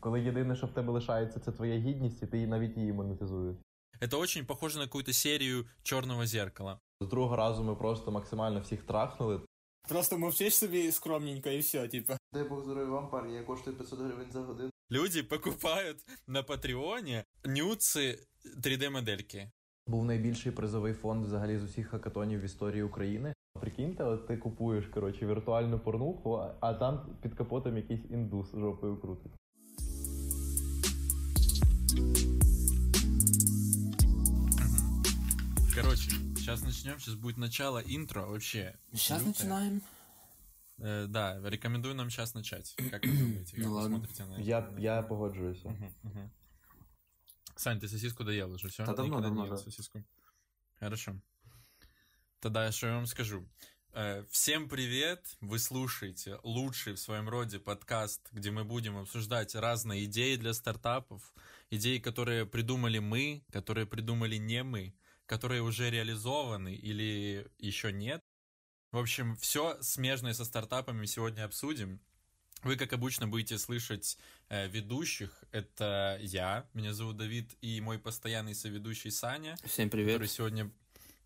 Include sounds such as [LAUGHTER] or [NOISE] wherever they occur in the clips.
Коли єдине, що в тебе лишається, це твоя гідність, і ти навіть її монетизуєш. Это очень похоже на какую-то серию черного зеркала. З другого разу ми просто максимально всіх трахнули. Просто мовчиш собі скромненько і все, типа. Дай Бог здоров'я вам, парні, я коштую 500 гривень за годину. Люди покупают на Патреоне нюцы 3D-модельки. Був найбільший призовий фонд взагалі з усіх хакатонів в історії України. Прикиньте, от ти купуєш коротше віртуальну порнуху, а- а там під капотом якийсь індус жопою крутить. Короче, сейчас начнем, сейчас будет начало интро вообще. Зараз лютое. починаємо. Э, да, рекомендую нам сейчас начать. Как вы [CLEARS THROAT] думаете, как Ну вы ладно. смотрите на это? Я, я погоджуюся. Мгм, мгм. Сань, ты сосиску доел уже, все? Да давно, давно, да. сосиску. Хорошо. Тогда что я вам скажу. Э, Всем привет! Вы слушаете лучший в своем роде подкаст, где мы будем обсуждать разные идеи для стартапов, идеи, которые придумали мы, которые придумали не мы, которые уже реализованы или еще нет. В общем, все смежное со стартапами сегодня обсудим. Вы, как обычно, будете слышать э, ведущих. Это я, меня зовут Давид, и мой постоянный соведущий Саня, Всім который привіт. сегодня...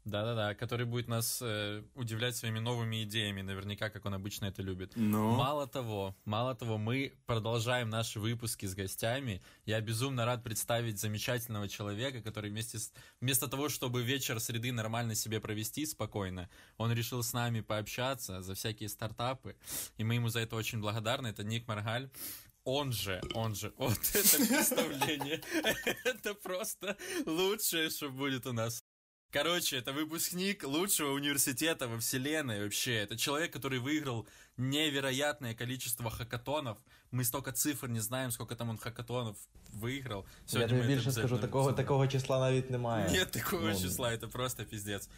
Да-да-да, который будет нас э, удивлять своими новыми идеями, наверняка, как он обычно это любит. Ну, Мало того, мало того, мы продолжаем наши выпуски с гостями. Я безумно рад представить замечательного человека, который вместе с... вместо того, чтобы вечер среды нормально себе провести спокойно, он решил с нами пообщаться за всякие стартапы, и мы ему за это очень благодарны. Это Ник Маргаль. Он же, он же, вот это [LAUGHS] представление, [LAUGHS] это просто лучшее, что будет у нас. Короче, это выпускник лучшего университета во вселенной вообще. Это человек, который выиграл невероятное количество хакатонов. Мы столько цифр не знаем, сколько там он хакатонов выиграл. Я Сегодня тобі мы это більше скажу, обязательно такого, обсудим. такого числа навіть немає. Нет такого Ну, числа, это просто пиздец.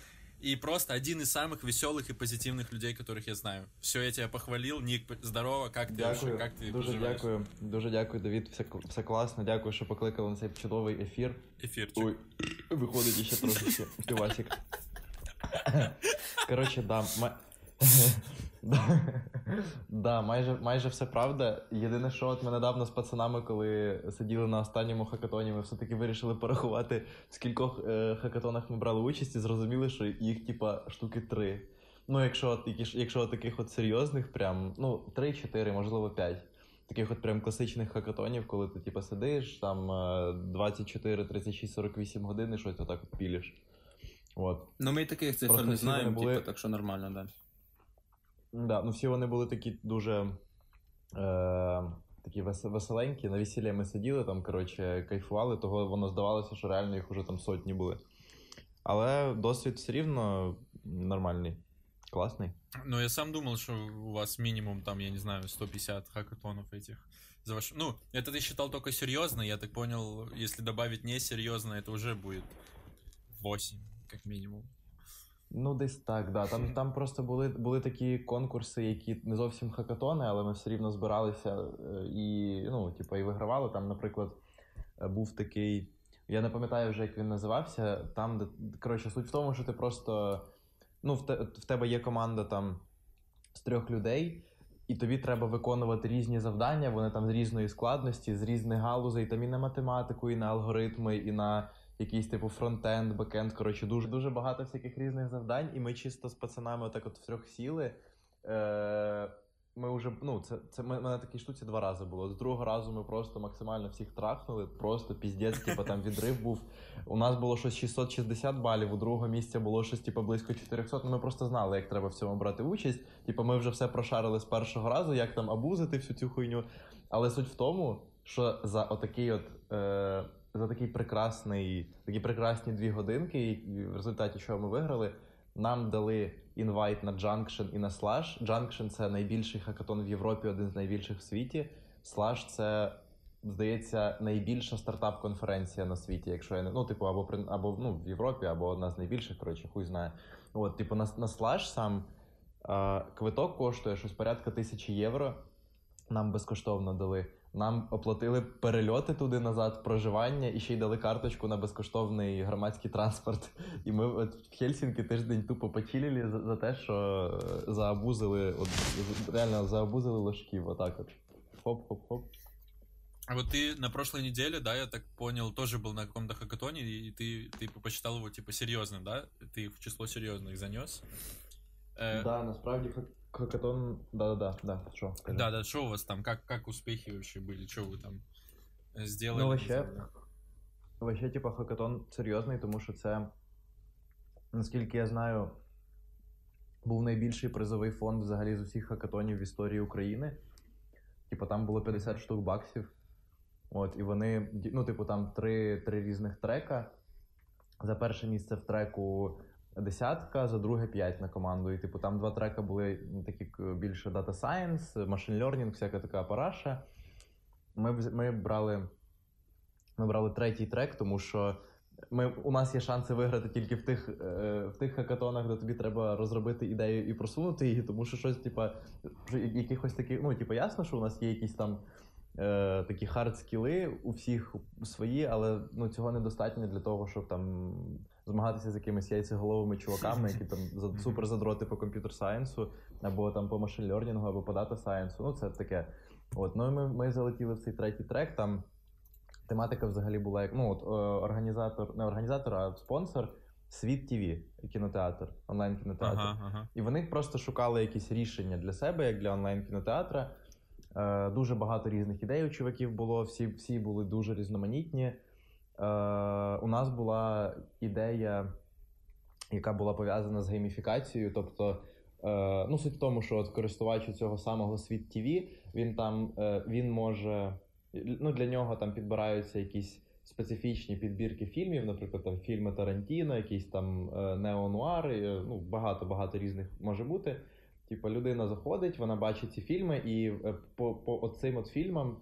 И просто один из самых веселых и позитивных людей, которых я знаю. Все, я тебя похвалил. Ник, здорово, как ты вообще, Дякую, как ты дуже поживаешь? дякую, дуже дякую, Давід. Все, кл- все класно. Дякую, що покликали на цей чудовий ефір. Эфирчик. Ой, виходить ще трошки півасик. [LAUGHS] Коротше, да. ма- [LAUGHS] Да, [LAUGHS] да, майже, майже все правда. Єдине, що от ми недавно з пацанами, коли сиділи на останньому хакатоні, ми все-таки вирішили порахувати, в скількох е, хакатонах ми брали участь, і зрозуміли, що їх, типа, штуки три. Ну, якщо, от, які якщо от таких от серйозних, прям, ну, три-чотири, можливо, п'ять. Таких от прям класичних хакатонів, коли ти типа сидиш там е, 24, 36, 48 годин і щось отак от пілиш. От. ну ми таких цифр Просто не знаємо, були- типу, так що нормально, да. Да, ну всі вони були такі дуже е, такі вес- веселенькі. На весіллі ми сиділи там, коротше, кайфували, того воно здавалося, що реально їх уже там сотні були. Але досвід все рівно нормальний, класний. Но я сам думал, что у вас минимум там, я не знаю, 150 хакатонов этих. За ваш... Ну, это ты считал только серьезно, я так понял, если добавить несерьезно, это уже будет 8, как минимум. Ну, десь так, да. Там, там просто були, були такі конкурси, які не зовсім хакатони, але ми все рівно збиралися е, і, ну, типу, і вигравали. Там, наприклад, е, був такий. Я не пам'ятаю вже, як він називався. Там, де коротше, суть в тому, що ти просто. Ну, в, те, в тебе є команда там з трьох людей, і тобі треба виконувати різні завдання. Вони там з різної складності, з різних галузей, там і на математику, і на алгоритми, і на якийсь типу фронтенд, бекенд. Коротше, дуже дуже багато всяких різних завдань. І ми чисто з пацанами отак от втрьох сіли. Е- ми вже ну, це, це ми, на такій штуці два рази було. З другого разу ми просто максимально всіх трахнули, просто піздець, типу там відрив був. У нас було щось 660 балів, у другого місця було щось типу, близько 400. Ну ми просто знали, як треба в цьому брати участь. Типу, ми вже все прошарили з першого разу, як там абузити всю цю хуйню. Але суть в тому, що за отакий от. Е- за такий прекрасний, такі прекрасні дві годинки, і в результаті чого ми виграли, нам дали інвайт на Junction і на Slash. Junction — це найбільший хакатон в Європі, один з найбільших в світі. Slash — це, здається, найбільша стартап-конференція на світі, якщо я не ну, типу, або при або ну, в Європі, або одна з найбільших, коротше, хуй знає. От, типу, на, на Slash сам е, квиток коштує щось порядка тисячі євро. Нам безкоштовно дали. Нам оплатили перельоти туди назад, проживання і ще й дали карточку на безкоштовний громадський транспорт. І ми от в Хельсінки тиждень тупо почилили за, за те, що е, заабузили, от, реально заабузили ложків. Отак от. Хоп-хоп-хоп. А вот ты на прошлой неделе, да, я так понял, тоже был на каком-то хакатоне, и ты, ты посчитал его, типа, серьезным, да? Ты в число серьезных занес. Э, Да, насправді хак- хакатон. Да-да-да, да. Що? кажи. Да, да, что у вас там, как, как успехи вообще были, что вы там э, сделали? Ну, не вообще, сделали? Вообще, типа, хакатон серйозний, тому що це, наскільки я знаю, був найбільший призовий фонд взагалі з усіх хакатонів в історії України. Типу, там було 50 штук баксів. От, і вони, ді- ну, типу, там три, три різних трека. За перше місце в треку десятка, за друге п'ять на команду. І, типу, там два трека були такі більше Data Science, Machine Learning, всяка така параша. Ми, ми брали ми брали третій трек, тому що ми, у нас є шанси виграти тільки в тих, е, в тих хакатонах, де тобі треба розробити ідею і просунути її, тому що щось, типа, якихось таких, ну, типу, ясно, що у нас є якісь там е, такі хард-скіли, у всіх свої, але ну, цього недостатньо для того, щоб там змагатися з якимись яйцеголовими чуваками, які там супер задроти по комп'ютер сайенсу, або там по машин лернінгу, або по дата сайенсу. Ну, це таке. От, ну і ми, ми залетіли в цей третій трек. Там тематика взагалі була як ну, от, е, організатор, не організатор, а спонсор Світ ТВ, кінотеатр, онлайн-кінотеатр. Ага, ага. І вони просто шукали якісь рішення для себе, як для онлайн-кінотеатра. Е, дуже багато різних ідей у чуваків було, всі, всі були дуже різноманітні. Е, у нас була ідея, яка була пов'язана з гейміфікацією. Тобто, е, ну, суть в тому, що от користувач цього самого Світ ТВ, він там е, він може. Ну, для нього там підбираються якісь специфічні підбірки фільмів, наприклад, там фільми Тарантіно, якісь там неонуари, ну, багато-багато різних може бути. Типа людина заходить, вона бачить ці фільми, і по, по оцим от фільмам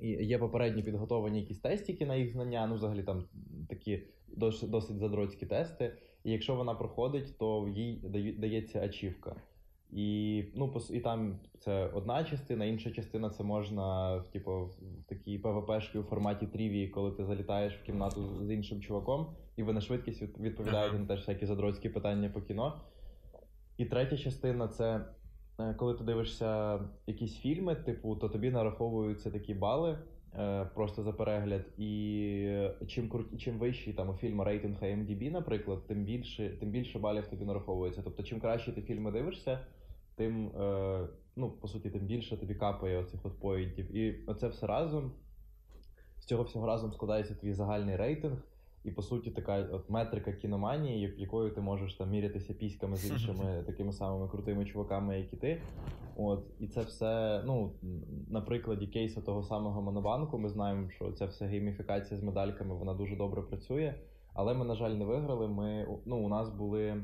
є попередні підготовані якісь тестики на їх знання, ну, взагалі там такі досить, задроцькі тести. І якщо вона проходить, то їй дається ачівка. І, ну, і там це одна частина, інша частина це можна в, типу, в такій ПВПшки у форматі трівії, коли ти залітаєш в кімнату з іншим чуваком, і ви на швидкість від- відповідаєте на теж всякі задроцькі питання по кіно. І третя частина це коли ти дивишся якісь фільми, типу, то тобі нараховуються такі бали е, просто за перегляд. І е, чим крут... чим вищий там у фільму рейтинг IMDb, наприклад, тим більше, тим більше балів тобі нараховується. Тобто, чим краще ти фільми дивишся, тим е, ну, по суті, тим більше тобі капає оцих от поінтів. І оце все разом. З цього всього разом складається твій загальний рейтинг. І по суті, така от метрика кіноманії, як- якою ти можеш там мірятися піськами з іншими [LAUGHS] такими самими крутими чуваками, як і ти. От, і це все, ну, на прикладі кейсу того самого Монобанку, ми знаємо, що ця вся гейміфікація з медальками вона дуже добре працює. Але ми, на жаль, не виграли. Ми, ну, у нас були е,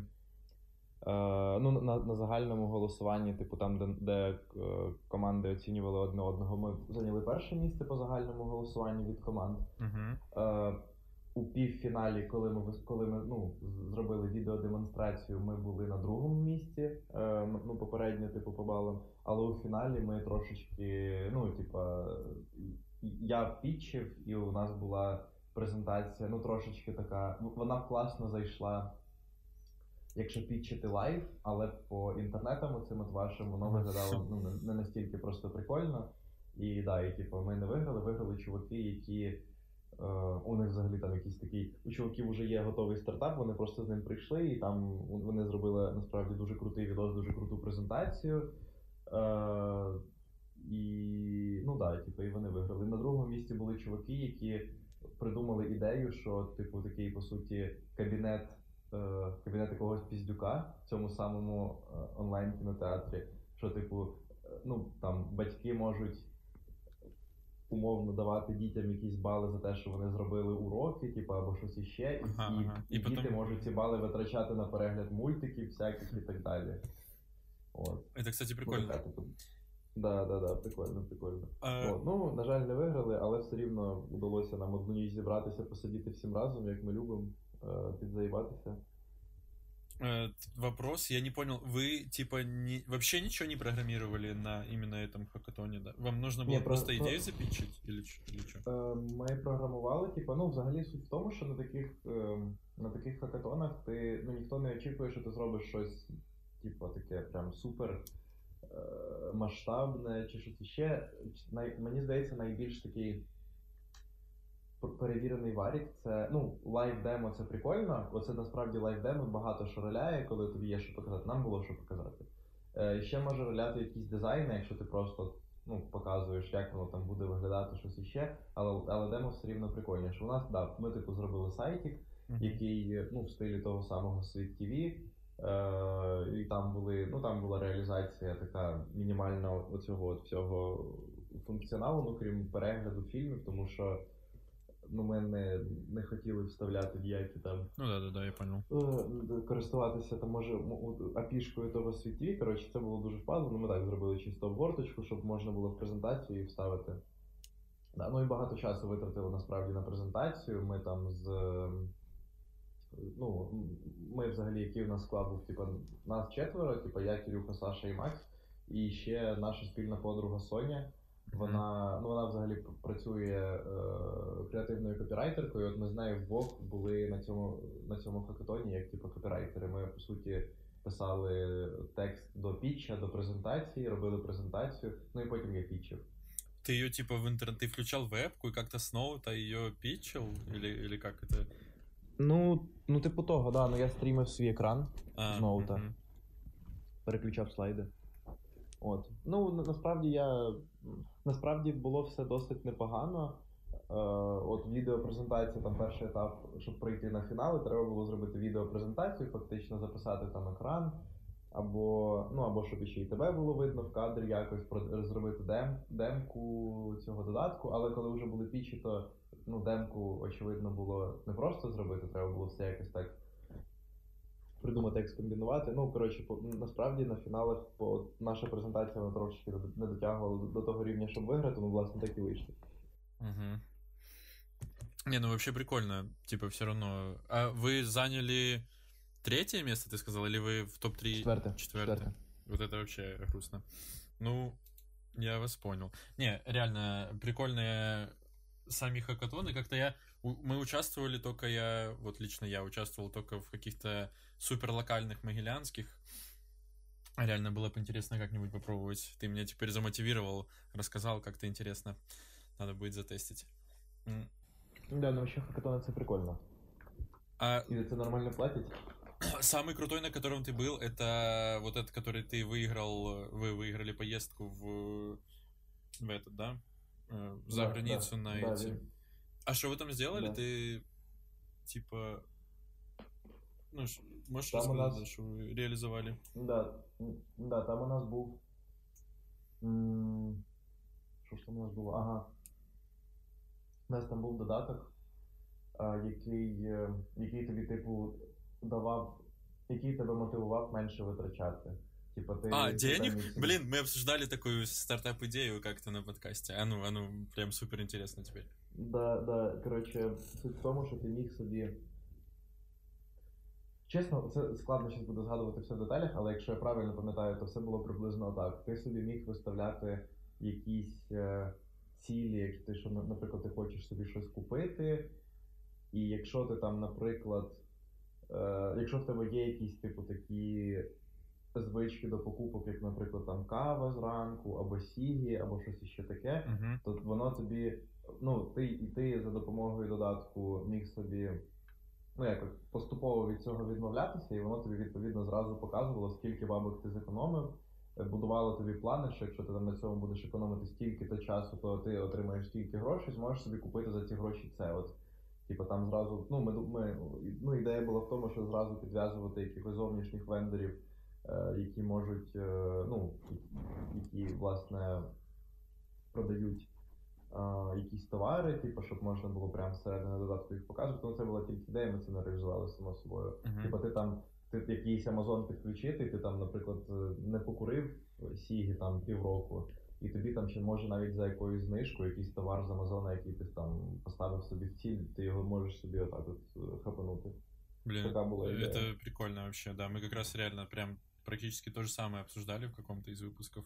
ну, на, на загальному голосуванні, типу там, де, де е, команди оцінювали одне одного, ми зайняли перше місце по загальному голосуванню від команд. Е, у півфіналі, коли ми коли ми ну, зробили відеодемонстрацію, ми були на другому місці, е, ну попередньо, типу, по балам. Але у фіналі ми трошечки, ну, типа, я пітчив, і у нас була презентація, ну, трошечки така. Вона класно зайшла, якщо пітчити live, але по інтернетам оцим от вашим воно виглядало ну, не настільки просто прикольно. І да, і типу, ми не виграли, виграли чуваки, які. Е, у них взагалі там якийсь такий. У чуваків вже є готовий стартап, вони просто з ним прийшли, і там вони зробили насправді дуже крутий відос, дуже круту презентацію. Е, і ну да, типу, і вони виграли. На другому місці були чуваки, які придумали ідею, що, типу, такий, по суті, кабінет, е, кабінет якогось піздюка в цьому самому е, онлайн-кінотеатрі. Що, типу, е, ну там батьки можуть умовно давати дітям якісь бали за те, що вони зробили уроки, типу, або щось іще, і, Ага, ага. і, І діти можуть ці бали витрачати на перегляд мультиків, всяких і так далі. От. Это, кстати, Ну, прикольно. така, типу, Да, да, да, прикольно, прикольно. А, От, ну, на жаль, не виграли, але все рівно вдалося нам одну ніч зібратися, посидіти всім разом, як ми любимо, е, підзаїбатися. э, Вопрос, я не понял, вы типа не, вообще ничего не программировали на именно этом хакатоне, да? Вам нужно было Не, просто про- идею запичить или, ч- или что? Е, Ми програмували, типу, ну, взагалі суть в тому, що на таких, е, на таких хакатонах ти, ну, ніхто не очікує, що ти зробиш щось, типу, таке прям супер е, масштабне чи щось іще. Най, мені здається, найбільш такий пер- перевірений варік це ну, live demo це прикольно. Оце насправді live demo багато що роляє, коли тобі є що показати. Нам було що показати. Е, ще може роляти якісь дизайни, якщо ти просто ну, показуєш, як воно там буде виглядати, щось іще, але, але демо все рівно прикольніше. У нас, да, ми типу зробили сайтик, який ну, в стилі того самого Світ TV. Е, і там були, ну там була реалізація така мінімальна оцього от всього функціоналу, ну крім перегляду фільмів, тому що ну, ми не, не хотіли вставляти ніякі там Ну да, да, да, я понял. е, користуватися там може м- апішкою того Світ TV. Коротше, це було дуже впадло. Ну, ми так зробили чисто обгорточку, щоб можна було в презентацію і вставити. Да, ну і багато часу витратили насправді на презентацію. Ми там з. Ну, м, ми взагалі, який у нас склад був, типу, нас четверо, типу, я, Кирюха, Саша і Макс, і ще наша спільна подруга Соня. Вона, ну, вона взагалі п- працює е, креативною копірайтеркою. От ми з нею вдвох були на цьому, на цьому хакатоні, як типу копірайтери. Ми по суті писали текст до пітча, до презентації, робили презентацію, ну і потім я пітчив. Ты ее типа в интернет, ты включал вебку и как-то с ноута ее питчил? Или, или как это? Ну, ну, типу того, да, ну я стрімив свій екран, А, З ноута. мгм. переключав слайди. От. Ну, на- насправді я. Насправді було все досить непогано. Е, от відеопрезентація, там перший етап, щоб пройти на фінали, треба було зробити відеопрезентацію, фактично записати там екран, або, ну, або щоб ще й тебе було видно в кадрі, якось зробити дем, демку цього додатку. Але коли вже були пічі, то ну, демку, очевидно, було не просто зробити, треба було все якось так придумати, як скомбінувати. Ну, коротше, по, насправді на фіналах по, наша презентація вона трошечки не- не дотягувала до, до того рівня, щоб виграти, ну, власне, так і вийшло. Мгм. Не, ну вообще прикольно. Типа, все равно. А вы заняли третье место, ты сказал, или вы в топ-3? Четверте. Четвертое. Вот это вообще грустно. Ну, я вас понял. Не, реально, прикольные сами хакатоны. Как-то я... Мы участвовали только я... Вот лично я участвовал только в каких-то супер локальных могилянских. Реально было бы интересно как-нибудь попробовать. Ты меня теперь замотивировал, рассказал, как-то интересно. Надо будет затестить. Да, ну ще хакатони це прикольно. А за це нормально платять. [CLEARS THROAT] самый крутой, на котором ты был, это вот этот, который ты выиграл, вы выиграли поездку в, в этот, да? Э, За Да, границу да, на да, эти. він- А что вы там сделали? Да. Ты типа, ну, ш- можешь Там у рассказать, нас- да, что вы реализовали? Да, м, да, там у нас був. м, Що ж там у нас було? Ага. У нас там був додаток, а, який, е, який тобі, типу, давав, який тебе мотивував менше витрачати. Типа, ти, А, ти денег? там їх- Блин, мы обсуждали такую стартап-идею как-то на подкасте. А ну, а ну, прям супер интересно теперь. Да, да. Коротше, суть в тому, що ти міг собі. Чесно, це складно зараз буде згадувати все в деталях, але якщо я правильно пам'ятаю, то все було приблизно так. Ти собі міг виставляти якісь е, цілі, які ти, що, на- наприклад, ти хочеш собі щось купити. І якщо ти там, наприклад, е, якщо в тебе є якісь, типу, такі Звички до покупок, як, наприклад, там кава зранку, або сігі, або щось іще таке, Мгм. то воно тобі, ну, ти, і ти за допомогою додатку міг собі, ну як поступово від цього відмовлятися, і воно тобі відповідно зразу показувало, скільки бабок ти зекономив, е, будувало тобі плани, що якщо ти там на цьому будеш економити стільки-то часу, то ти отримаєш стільки грошей, зможеш собі купити за ці гроші це. От. Типу там зразу, ну ми, ми ну, ідея була в тому, що зразу підв'язувати якихось зовнішніх вендорів, які можуть, е, ну, які, власне продають а, якісь товари, типу, щоб можна було прямо всередині додатку їх показувати. Ну, це була тільки ідея, ми це не реалізували само собою. Мгм. Типу, ти там ти якийсь Амазон підключити, ти там, наприклад, е, не покурив Сігі там півроку, і тобі там ще може навіть за якоюсь знижкою якийсь товар з Амазона, який ти там поставив собі в ціль, ти його можеш собі отак от е, хапанути. Блин, Такая была идея. это прикольно вообще, да. Мы как раз реально прям практически то же самое обсуждали в каком-то из выпусков.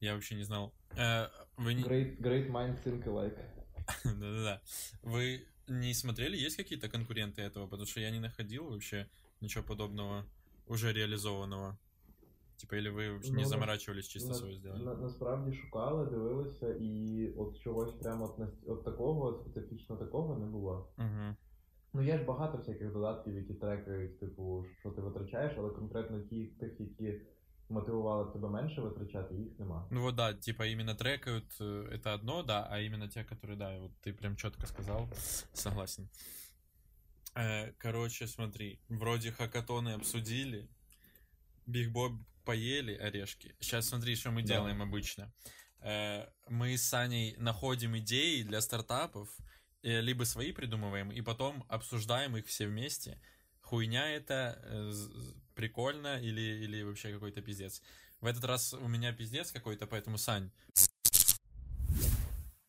Я вообще не знал. Э, Вы не... Great, great mind think alike. [LAUGHS] Да-да-да. Вы не смотрели, есть какие-то конкуренты этого? Потому что я не находил вообще ничего подобного уже реализованного. Типа, или вы вообще Ну, не на- заморачивались чисто На- свое сделали? на- насправді шукали, дивилися, і от чогось прямо от, нас- от такого, от специфічно такого не було. Мгм. Ну, є ж багато всяких додатків, які трекають, типу, що ти витрачаєш, але конкретно ті, тих, які мотивували тебе менше витрачати, їх нема. Ну вот да, типа именно трекают, э, это одно, да, а именно те, которые, да, вот ты прям четко сказал, согласен. Э, Короче, смотри, вроде хакатоны обсудили, Биг Боб поели орешки. Сейчас смотри, что мы Да. делаем обычно. Э, Мы с Саней находим идеи для стартапов, э, либо свои придумываем, и потом обсуждаем их все вместе. Хуйня это э, прикольно или, или вообще какой-то пиздец. В этот раз у меня пиздец какой-то, поэтому, Сань,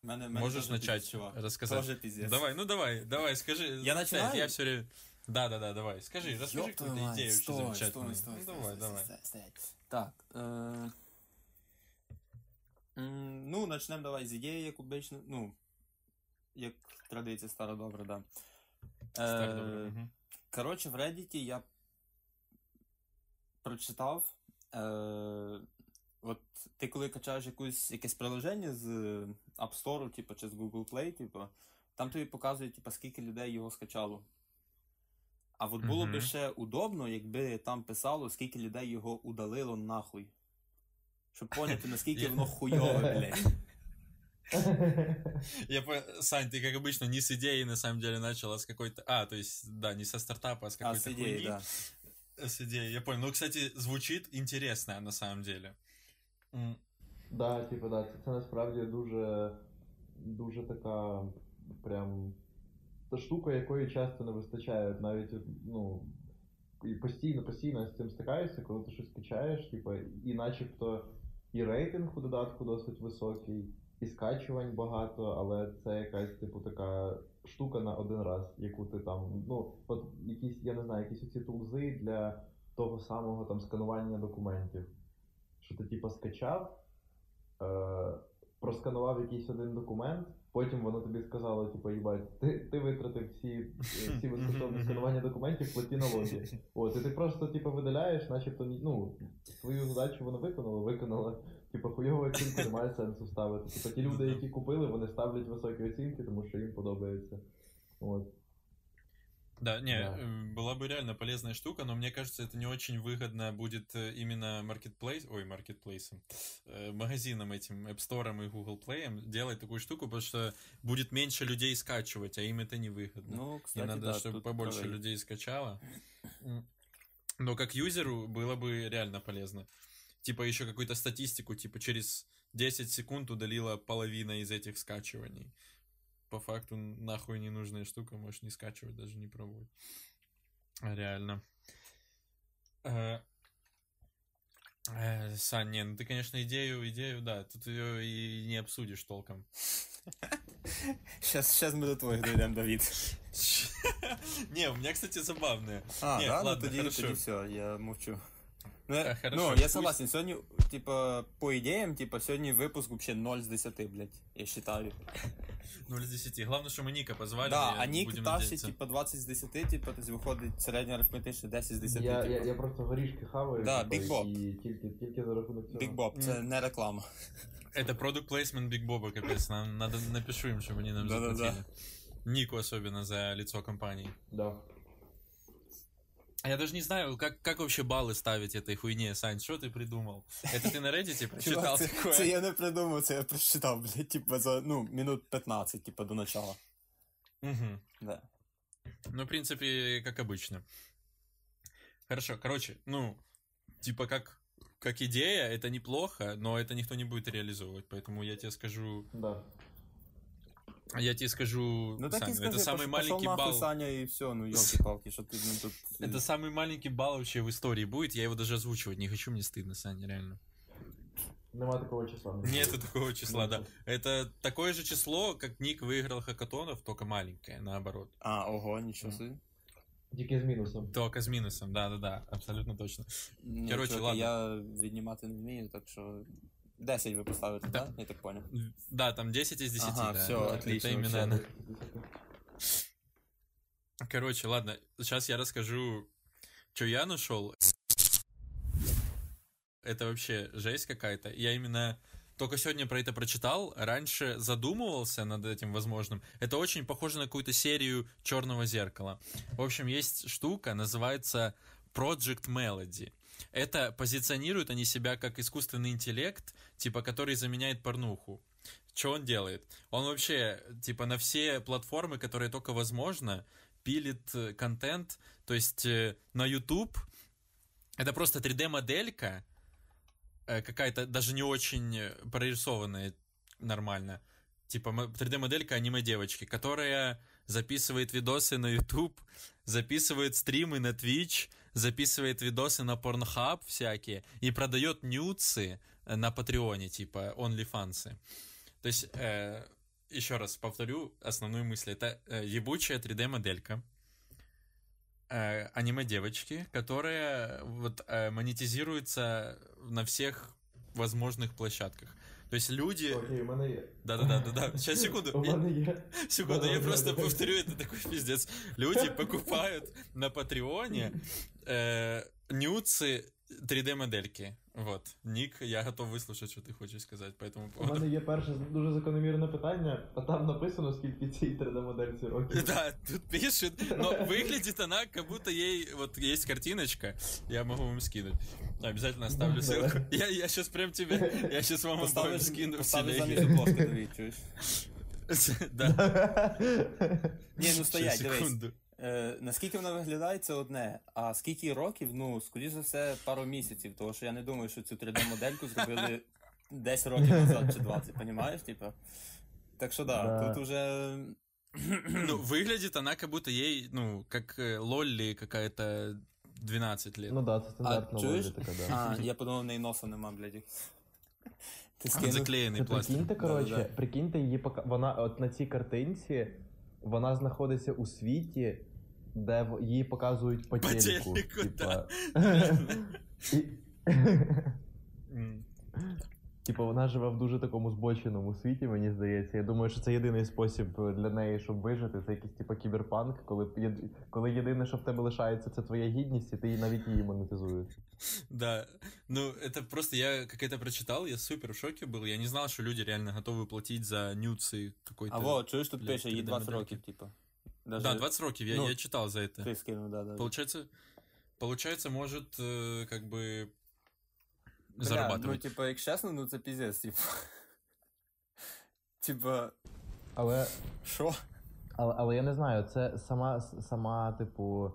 Мене, мене можешь начать пиздец, рассказать? Тоже пиздец. Давай, ну давай, давай, скажи. Я начинаю? Я все время... Да, да, да, давай. Скажи, расскажи какую-то идею вообще стой, замечательную. стой, ну стой, давай, стой, давай. стой, стой, стой. Так. М, Ну, почнемо давай з ідеї, як обично, ну, як традиція стара добра, да. Е, добре. Коротше, в Reddit я прочитав. Е, от ти коли качаєш якусь, якесь приложення з App Store, типу, чи з Google Play, типу, там тобі показують, типу, скільки людей його скачало. А от було Мгм. би ще удобно, якби там писало, скільки людей його удалило нахуй. Щоб поняти, наскільки воно хуйове, блядь. [LAUGHS] Я по... Сань, ты, как обычно, не с идеей, на самом деле, начал, а с какой-то... А, то есть, да, не со стартапа, а с А какой-то з ідеї, хуйни. да. С идеей, я понял. Ну, кстати, звучит интересно, на самом деле. М, Да, типу, да, це, це насправді дуже, дуже така прям та штука, якої часто не вистачає. Навіть ну, і постійно, постійно з цим стикаєшся, коли ти щось качаєш, типу, і начебто і рейтинг у додатку досить високий, І скачувань багато, але це якась, типу, така штука на один раз, яку ти там, ну, от якісь, я не знаю, якісь оці тулзи для того самого там сканування документів. Що ти, типу, скачав, е, просканував якийсь один документ, потім воно тобі сказало, типу, їбать, ти, ти витратив всі, всі безкоштовні сканування документів, платі налоги. От, і ти просто, типу, видаляєш, начебто, ну, свою задачу воно виконало, виконало. Типу, хуйову оцінку немає сенсу ставити. Типу, ті люди, які купили, вони ставлять високі оцінки, тому що їм подобається. От. Да, не, Да. э, была бы реально полезная штука, но мне кажется, это не очень выгодно будет э, именно маркетплейс, ой, маркетплейсом, э, магазинам этим, App Store и Google Play делать такую штуку, потому что будет меньше людей скачивать, а им это невыгодно. Ну, Мне кстати, надо, да, чтобы тут побольше правий. людей скачало. М. Но как юзеру было бы реально полезно. Типа еще какую-то статистику, типа через 10 секунд удалила половина из этих скачиваний. По факту нахуй ненужная штука, можешь не скачивать, даже не пробовать. А, Реально. Э, э, Сань, не, ну ты, конечно, идею, идею, да, тут ее и не обсудишь толком. Щас, щас ми до твоїх дійдемо, Давід. [LAUGHS] Не, у меня, кстати, забавная. А, Ні, да? ладно, ну, тоді, хорошо. тоді все, я мовчу. Ну, Та, я- хорошо, ну, я пусть- согласен, сьогодні, типа, по ідеям, типа, сьогодні випуск вообще 0 з 10, блядь, я считаю. 0 из 10. Главное, что мы Ника позвали. Да, и а Нік будем Таші, надеяться. типа, 20 з 10, типа, тобто виходить середньо арифметичне 10 з 10, Я, типа. я, я просто горішки хаваю. Да, типу, Big Bob. І тільки, тільки за рахунок цього. Big Bob, це не реклама. Это продукт плейсмент Биг Боба, капец. Нам надо напишу им, чтобы они нам Да-да-да. заплатили. Нику особенно за лицо компании. Да. А я даже не знаю, как, как вообще баллы ставить этой хуйне, Сань, что ты придумал? Это ты на Reddit прочитал такое? це я не придумав, це я прочитав, блядь, типа, за, ну, минут 15, типа, до начала. Мгм. Да. Ну, в принципе, как обычно. Хорошо, короче, ну, типа как, как идея, это неплохо, но это никто не будет реализовывать, поэтому я тебе скажу, Да. я тебе скажу, Ну так Сань, і скажи, [LAUGHS] это самый пош- маленький пошел нахуй, балл. Саня, и все, ну, елки-палки, что ты, ну, тут... Это самый маленький балл вообще в истории будет. Я его даже озвучивать не хочу, мне стыдно, Саня, реально. Нема такого числа. Нету такого числа, да. Это такое же число, как Ник выиграл хакатонов, только маленькое, наоборот. А, ого, ничего себе. Тільки з мінусом. Только с минусом, да-да-да, абсолютно точно. Ні, Короче, чуваки, ладно. Я віднімати не вмію, так що 10 ви поставите, Да. так? Я так понял. Да, там 10 из 10, Ага, да. всё, Это отлично, именно вообще. она. Короче, ладно, сейчас я расскажу, что я нашел. это вообще жесть какая-то. Я именно только сегодня про это прочитал, раньше задумывался над этим возможным. Это очень похоже на какую-то серию Черного зеркала. В общем, есть штука, называется Project Melody. Это позиционируют они себя как искусственный интеллект, типа, который заменяет порнуху. Что он делает? Он вообще, типа, на все платформы, которые только возможно, пилит э, контент. То есть э, на YouTube это просто 3D-моделька, э, какая-то даже не очень прорисованная нормально. Типа мо- 3D-моделька аниме-девочки, которая записывает видосы на YouTube, записывает стримы на Twitch, записывает видосы на Pornhub всякие и продает нюцы на Патреоне, типа OnlyFans. То есть, э, еще раз повторю основную мысль. Это э, ебучая 3D-моделька, э, аниме-девочки, которая вот э, монетизируется на всех возможных площадках. То есть люди... Окей, у мене є. Да-да-да-да. Сейчас, секунду. [LAUGHS] Секунду, я просто повторю, это такой пиздец. Люди покупают на Патреоне э, нюцы 3D-модельки. Вот. Ник, я готов выслушать, что ты хочешь сказать по этому У поводу. мене є перше дуже закономірне питання, а там написано, скільки цій 3D-модельці років. [LAUGHS] Да, тут пишет, но выглядит она, как будто ей, вот есть картиночка, я могу вам скинуть. Обязательно оставлю Давай. ссылку. Я, я сейчас прям тебе, я сейчас вам обоим Поставиш, скину в поставиш телеге. замість обложки, дивись, чуєш? [LAUGHS] Да, [LAUGHS] Ні, ну стоять, Ще дивись. секунду. Е, наскільки вона виглядає, це одне. А скільки років, ну, скоріш за все, пару місяців, тому що я не думаю, що цю 3D-модельку зробили 10 років назад чи 20, понімаєш, типа? Так що да, Да. тут уже. Ну, выглядит она, как будто ей, ну, как э, Лолли какая-то 12 лет. Ну да, це стандартна чуєш? логіка така, да. А, я подумав, в неї носа нема, блядь. Ти Тут скинув? заклеенный Це пластик. прикиньте, коротше, Да-да-да. прикиньте її пока. Вона от на цій картинці вона знаходиться у світі, де в- її показують по По телеку. телеку, Типа. [LAUGHS] І- М. Типа вона живе в дуже такому збоченому світі, мені здається. Я думаю, що це єдиний спосіб для неї, щоб вижити. Це якийсь типа кіберпанк, коли єд- коли єдине, що в тебе лишається, це твоя гідність, і ти її- навіть її монетизуєш. Да, ну это просто я как это прочитал, я супер в шоке был. Я не знал, что люди реально готовы платить за нюцы какой-то. А во, чуєш, тут блядь, пише, їй 20 3D-модельки. років, типа. Даже Да, 20 років, я, Ну, я читал за это. Ти скинув, да, да. Получается, получается, может, э, как бы Бля, зарабатывать. Ну, типа, як чесно, ну це піздець, типа. Типа, Але що? Але, але я не знаю, це сама, сама, типу.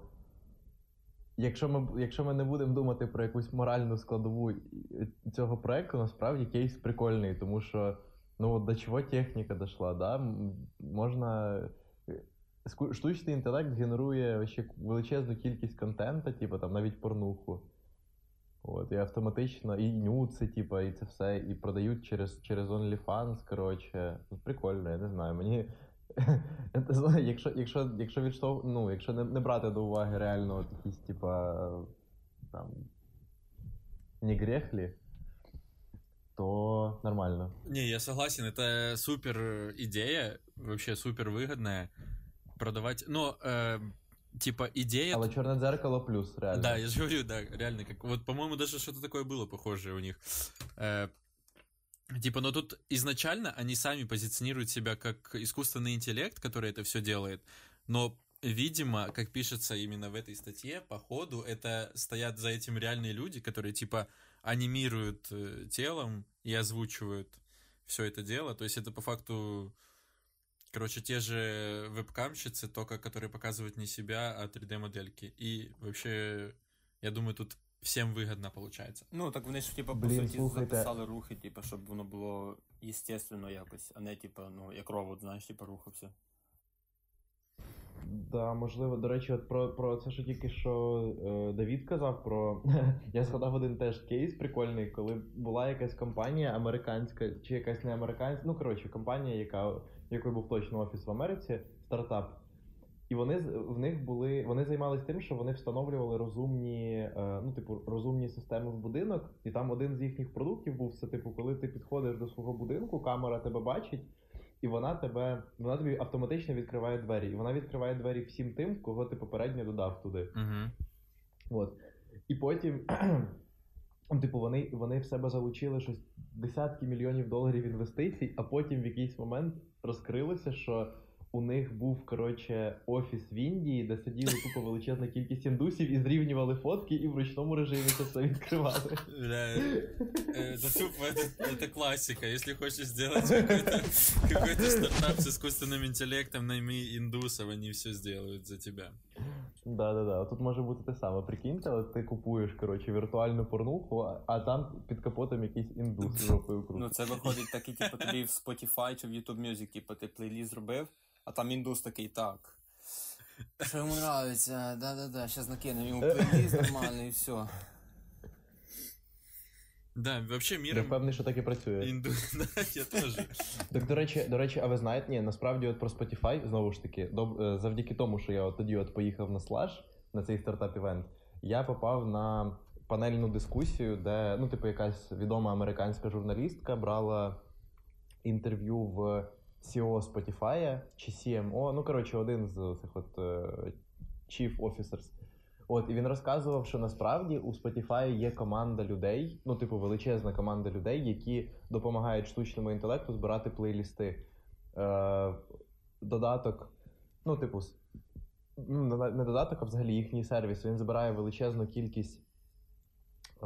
Якщо ми, якщо ми не будемо думати про якусь моральну складову цього проекту, насправді кейс прикольний, тому що ну от до чого техніка дійшла, да? Можна. Штучний інтелект генерує ще величезну кількість контента, типу там навіть порнуху. От, і автоматично, і нюци, типу, і це все, і продають через, через OnlyFans, коротше. Ну, Прикольно, я не знаю. Мені [LAUGHS] це, знаєш, якщо, якщо, якщо відштов... ну, якщо не, не брати до уваги реально от якісь, типа, там, не грехлі, то нормально. Не, я согласен, это супер идея, вообще супер выгодная продавать. Но, э, типа, идея... Але чорне дзеркало плюс, реально. Да, я же говорю, да, реально, как вот, по-моему, даже что-то такое было похожее у них. Э, типа, но тут изначально они сами позиционируют себя как искусственный интеллект, который это все делает, но видимо, как пишется именно в этой статье, по ходу это стоят за этим реальные люди, которые типа анимируют э, телом и озвучивают все это дело. То есть это по факту, короче, те же вебкамщицы, только которые показывают не себя, а 3D-модельки. И вообще, я думаю, тут всем выгодно получается. Ну, так вони ж, типа, по Блін, суті, слухайте. записали рухи, типа, щоб воно було естественно якось, а не, типа, ну, як робот, знаєш, типа, рухався. Да, можливо, до речі, от про, про це, що тільки що е, Давід казав про. [LAUGHS] Я згадав один теж кейс прикольний, коли була якась компанія американська, чи якась не американська, ну коротше, компанія, яка, в якої був точно офіс в Америці, стартап. І вони в них були. Вони займалися тим, що вони встановлювали розумні, е, ну, типу, розумні системи в будинок, і там один з їхніх продуктів був це, типу, коли ти підходиш до свого будинку, камера тебе бачить. І вона тебе, вона тобі автоматично відкриває двері. І вона відкриває двері всім тим, кого ти попередньо додав туди. Угу. От. І потім [CLEARS THROAT] Типу, вони, вони в себе залучили щось десятки мільйонів доларів інвестицій, а потім в якийсь момент розкрилося, що у них був коротше офіс в Індії, де сиділи тупо [LAUGHS] величезна кількість індусів і зрівнювали фотки, і в ручному режимі це все відкривали. Бля, э, это тупо, это, это классика. Если хочешь сделать какой-то какой стартап [LAUGHS] с искусственным интеллектом, найми индусов, они все сделают за тебя. Да, да, да. Тут може бути те саме. Прикиньте, от ти купуєш коротше віртуальну порнуху, а, там під капотом якийсь індус з жопою Ну, це виходить такий, типу, тобі в Spotify чи в YouTube Music, типу, ти плейліст зробив, а там індус такий, так. Що йому нравиться, да-да-да, зараз накинемо йому плейліст нормальний і все. Да, вообще Я миром впевнений, що так і працює. инду... [LAUGHS] Да, я тоже. Так, до речі, до речі, а ви знаєте, ні, насправді от про Spotify, знову ж таки, доб- е, завдяки тому, що я от тоді от поїхав на слаж на цей стартап-івент, я попав на панельну дискусію, де, ну, типу, якась відома американська журналістка брала інтерв'ю в CEO Spotify чи CMO, ну, коротше, один з цих от е, Chief Officers. От, і він розказував, що насправді у Spotify є команда людей, ну, типу, величезна команда людей, які допомагають штучному інтелекту збирати плейлісти. Е, додаток, ну, типу, ну, не додаток, а взагалі їхній сервіс. Він збирає величезну кількість е,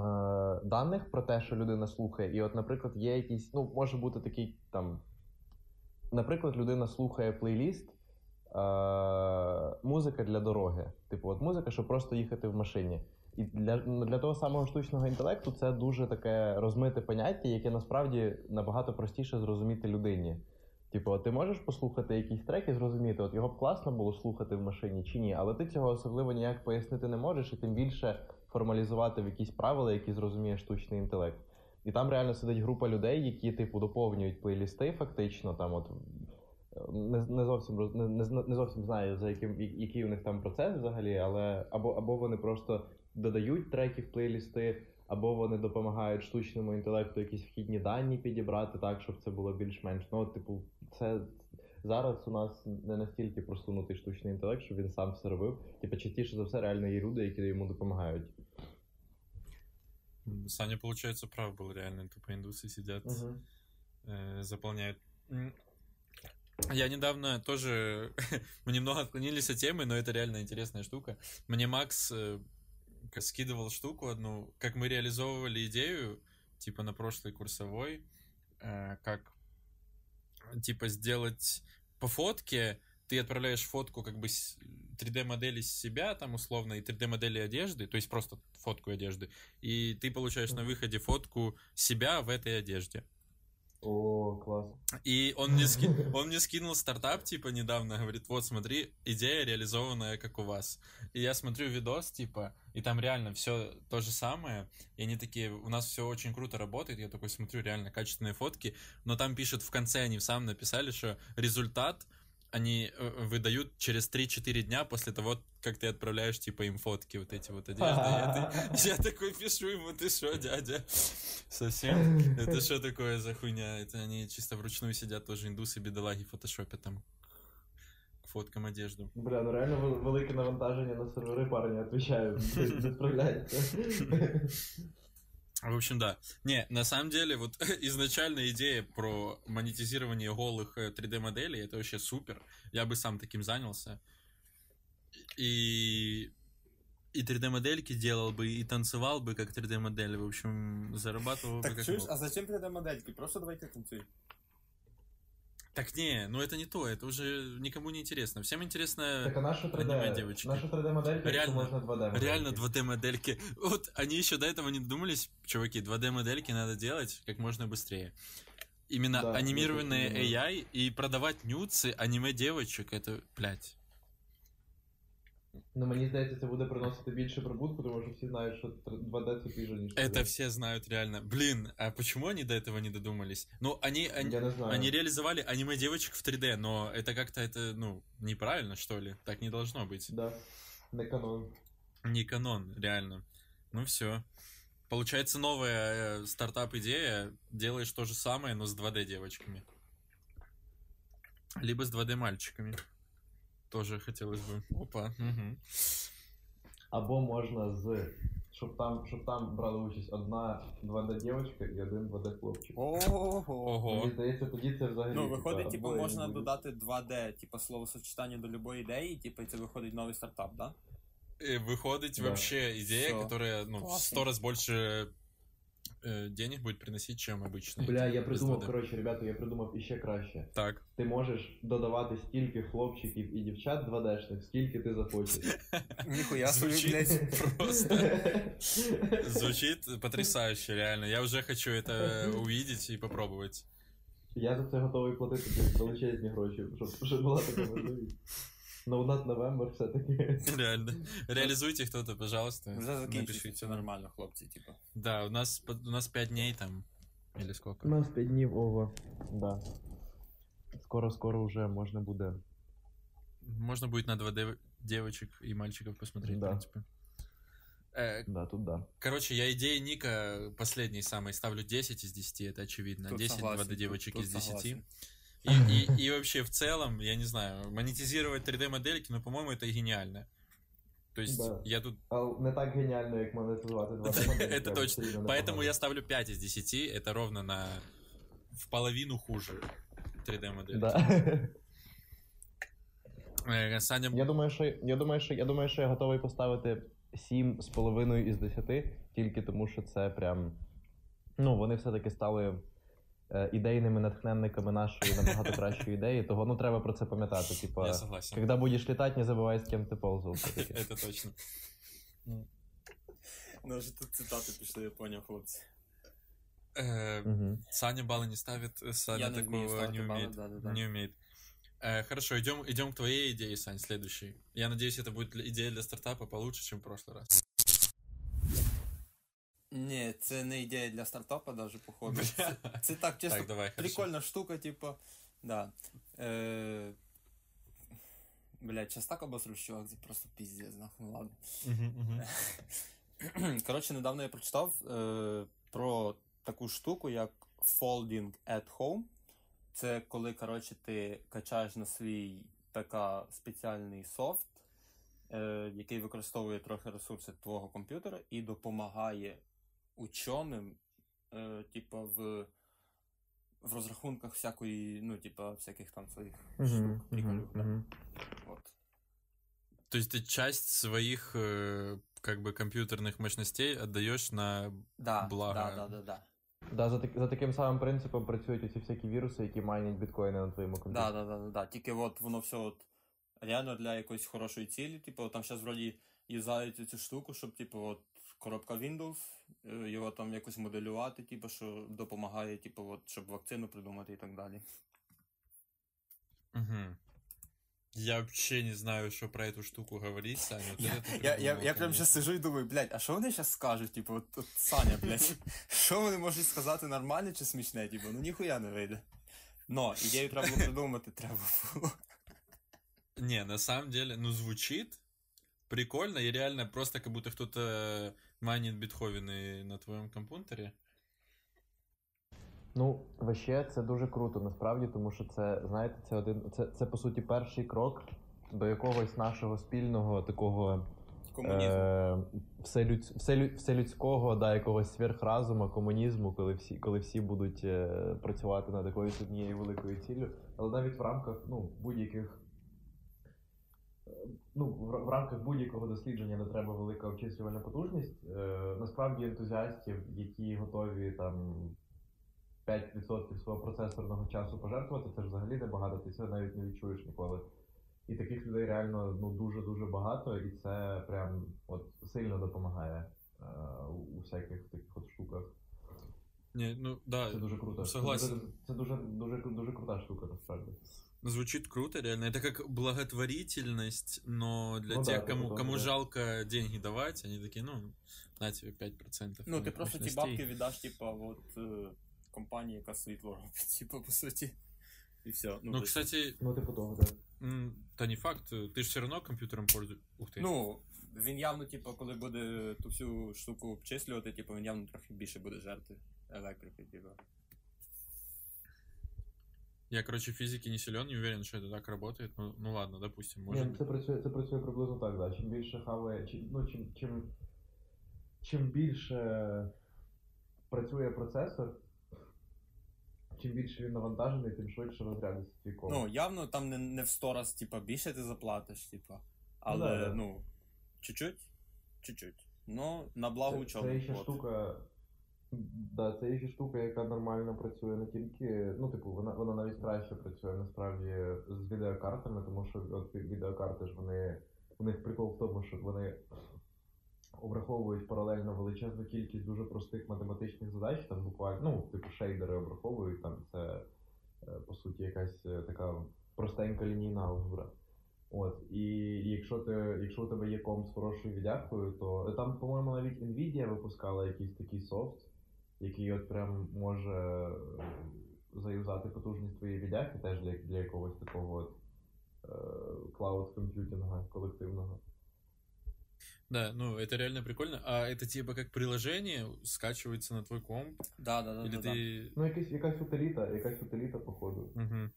даних про те, що людина слухає. І, от, наприклад, є якийсь, ну, може бути такий там. Наприклад, людина слухає плейліст. Е, музика для дороги. Типу, от музика, щоб просто їхати в машині. І для, ну, для того самого штучного інтелекту це дуже таке розмите поняття, яке насправді набагато простіше зрозуміти людині. Типу, ти можеш послухати якийсь трек і зрозуміти, от його б класно було слухати в машині чи ні, але ти цього особливо ніяк пояснити не можеш, і тим більше формалізувати в якісь правила, які зрозуміє штучний інтелект. І там реально сидить група людей, які, типу, доповнюють плейлісти, фактично, там от не, не зовсім роз- не, не, зна- не зовсім знаю, за яким я- який у них там процес взагалі, але або, або вони просто додають треки в плейлісти, або вони допомагають штучному інтелекту якісь вхідні дані підібрати так, щоб це було більш-менш. Ну, от, типу, це зараз у нас не настільки просунутий штучний інтелект, щоб він сам все робив. Типу, частіше за все, реально є люди, які йому допомагають. Саня, получается, прав был реально. Тупо индусы сидят, э, заполняют. Я недавно тоже... [LAUGHS] Мы немного отклонились от темы, но это реально интересная штука. Мне Макс э, скидывал штуку одну, как мы реализовывали идею, типа на прошлой курсовой, э, как типа сделать по фотке, ты отправляешь фотку как бы с- 3D-модели себя, там условно, и 3D-модели одежды, то есть просто фотку одежды, и ты получаешь на выходе фотку себя в этой одежде. О, клас. И он мне, ски- он мне скинул стартап, типа, недавно, говорит, вот, смотри, идея реализованная, как у вас. И я смотрю видос, типа, и там реально все то же самое. И они такие, у нас все очень круто работает. Я такой смотрю, реально качественные фотки. Но там пишут в конце, они сам написали, что результат они э, выдают через 3-4 дня после того, как ты отправляешь, типа, им фотки вот эти вот одежды. Я, ты- [LAUGHS] я такой пишу ему, ты что, дядя? Совсем? [LAUGHS] Это что такое за хуйня? Это они чисто вручную сидят, тоже индусы, бедолаги, фотошопят там к фоткам одежду. Бля, ну реально вел- велике навантаження на сервери парні, отвечаю, [LAUGHS] не справляється. В общем, да. Не, на самом деле, вот [LAUGHS] изначально идея про монетизирование голых 3D-моделей, это вообще супер. Я бы сам таким занялся. И и 3D-модельки делал бы, и танцевал бы как 3D-модель. В общем, зарабатывал бы Так как чуєш, мог. а зачем 3D-модельки? Просто давайте танцюй. Так не, ну это не то, это уже никому не интересно. Всем интересно Так а наша аниме 3D, девочки. наша 3D-моделька, якщо Реально, можна 2D. Реально 2D-модельки. Вот они еще до этого не додумались, чуваки, 2D-модельки надо делать как можно быстрее. Именно Да, анимированные. AI и продавать нюцы аниме-девочек, это, блядь. Ну мені здається, це буде приносити більше прибутку, тому що всі знають, що 2D це хуже, ніж 3D. Это все знают реально. Блин, а почему они до этого не додумались? Ну, они, они, Я не знаю. они реализовали аниме-девочек в 3D, но это как-то, это, ну, неправильно, что ли? Так не должно быть. Да. Не канон. Не канон, реально. Ну все. Получается новая э, стартап-идея. Делаешь то же самое, но с 2D девочками. Либо с 2D мальчиками. Тоже хотелось бы. Опа. мгм. Або можна з щоб там, щоб там брали участь одна 2D дівчинка і один 2D хлопчик. Ого. Ого. Мені здається, тоді це взагалі. Ну, типа, виходить, типу, обоє можна не буде. додати 2D, типу, словосочетання до любої ідеї, типу, і це виходить новий стартап, да? И выходит Да. вообще идея, Всё. которая ну, в Классно. сто раз больше э, денег будет приносить, чем обычно. Бля, я придумав, коротше, ребята, я придумав іще краще. Так. Ти можеш додавати стільки хлопчиків і дівчат 2D-шних, скільки ти захочеш. [LAUGHS] Ніхуя Звучит просто. [LAUGHS] Звучит потрясающе, реально. Я уже хочу это увидеть и попробовать. Я за це готовий платити тобі величезні гроші, щоб, щоб була така можливість. No Not November все-таки. Реально. Реализуйте кто-то, пожалуйста. Вже закінчиться, Напишите. все нормально, хлопці, типу. Да, у нас, у нас 5 дней там. Или сколько? У нас 5 днів, ого. Да. Скоро-скоро вже можна буде. Можно будет на 2D девочек и мальчиков посмотреть, Да. в принципе. Э, Да, тут да. Короче, я идеи Ника последний самый ставлю 10 из 10, это очевидно. Тут 10 согласен, 2D тут- девочек тут из 10. согласен. И, и, [LAUGHS] и вообще в целом, я не знаю, монетизировать 3D-модельки, ну, по-моему, это гениально. То есть Да. я тут... Але не так геніально, як монетизувати [LAUGHS] 2D. Это точно. Поэтому я ставлю 5 из 10, это ровно на... в половину хуже 3D-модельки. Да. [LAUGHS] Э, Саня, Я думаю, що я думаю, що я думаю, що я готовий поставити 7 з половиною із 10, тільки тому, що це прям. Ну, вони все-таки стали е, ідейними натхненниками нашої набагато кращої ідеї, того ну треба про це пам'ятати. Типа, я согласен. коли будеш літати, не забувай, з ким ти ползав. все-таки. [LAUGHS] Это точно. Ну, вже тут цитати пішли, я поняв, хлопці. Э, Мгм. Саня баллы не ставит, э, Саня Я не вмію такого ставити не бали, умеет. да-да-да. Не умеет. Э, хорошо, идем, идем к твоей идее, Сань, следующей. Я надеюсь, это будет для- идея для стартапа получше, чем в прошлый раз. Ні, це не ідея для стартапа, даже, походу. Це, це так, чисто Так, давай, хорошо. прикольна штука, типу. Да. Е... Блять, сейчас так обосрусь, чувак, це просто пиздец, нахуй, ну ладно. [COUGHS] Коротше, недавно я прочитав е, про таку штуку, як Folding at Home. Це коли, коротше, ти качаєш на свій ПК спеціальний софт, е, який використовує трохи ресурси твого комп'ютера і допомагає ученим, е, типу, в, в розрахунках всякої, ну, типу, всяких там своїх Мгм, штук, мгм, приколів. да. мгм. От. То есть ты часть своих э, как бы компьютерных мощностей отдаешь на... Да, Благо. да, да, да, да. Да, за, так, за таким самим принципом працюють усі всякі віруси, які майнять біткоїни на твоєму комп'ютері. Да, да, да, да, да. Тільки от воно все от реально для якоїсь хорошої цілі. Типу, там зараз вроді юзають цю штуку, щоб, типу, от коробка Windows, е, його там якось моделювати, типу, що допомагає, типу, от, щоб вакцину придумати і так далі. Мгм. Я вообще не знаю, что про эту штуку говорить, Саня. Вот это ты Я, я, придумал, я прям конечно. зараз сижу і думаю, блядь, а що вони зараз скажуть? Типу, от, от Саня, блядь, [LAUGHS] що вони можуть сказати нормальне чи смішне? Типу, ну ніхуя не вийде. Но ідею треба було придумати, треба було. Не, на самом деле, ну, звучит прикольно и реально просто как будто кто-то майнит битховены на твоем компьютере. Ну, вообще, це дуже круто, насправді, тому що це, знаєте, це один. Це, це по суті перший крок до якогось нашого спільного такого е, вселюдь, вселю, вселюдського, да, якогось сверхразума, комунізму, коли всі, коли всі будуть е, працювати над якоюсь однією великою ціллю. Але навіть в рамках ну, будь-яких. Ну, в, рамках будь-якого дослідження не треба велика обчислювальна потужність. Е, насправді ентузіастів, які готові там 5% свого процесорного часу пожертвувати, це ж взагалі небагато, ти це навіть не відчуєш ніколи. І таких людей реально ну, дуже-дуже багато, і це прям от сильно допомагає е, у, всяких таких от штуках. Не, ну да, Це дуже круто. Це дуже, це дуже, дуже, дуже крута штука, насправді. Звучит круто, реально. Это как благотворительность, но для Ну да, тех, это кому, тоже, кому да. жалко деньги давать, они такие, ну, на тебе 5%. Ну, ти моих просто ті мощностей. бабки віддаш, типа, от е, компанії, яка світло робить, типа, по суті. І все. Ну, Ну, тобто- кстати, Ну, типу того, так. м, да не факт, ты же все равно компьютером пользуешься. Ух ты. Ну, він явно, типу, коли буде ту всю штуку обчислювати, типу, він явно трохи більше буде жерти електрики, типу. Я, короче, в физике не силен, не уверен, что это так работает. Ну, ну ладно, допустим, Ні, ну, быть. це працює, це працює приблизно так, да. Чим більше хаває, чим, ну, чим, чим, чим більше працює процесор, чим більше він навантажений, тим швидше розрядиться твій код. Ну, явно там не, не в 100 раз, типа, більше ти заплатиш, типа. Але, да, да. ну, чуть-чуть, чуть-чуть. Ну, на благо це, учоби. це ще штука. Да, це ще штука, яка нормально працює не тільки. Ну, типу, вона, вона навіть краще працює насправді з відеокартами, тому що от відеокарти ж вони. У них прикол в тому, що вони обраховують паралельно величезну кількість дуже простих математичних задач, там буквально, ну, типу, шейдери обраховують, там це е, по суті якась е, така простенька лінійна алгебра. От, і якщо ти, якщо у тебе є комп з хорошою віддявкою, то там, по-моєму, навіть Nvidia випускала якийсь такий софт, який от прям може е, заюзати потужність твоєї віддявки теж для, для якогось такого от е, клауд комп'ютінга колективного. Да, ну это реально прикольно. А это типа как приложение скачивается на твой комп? Да, да, да, Или да, да. ты... Ну, якась, якась утиліта, якась утиліта, походу. Мгм.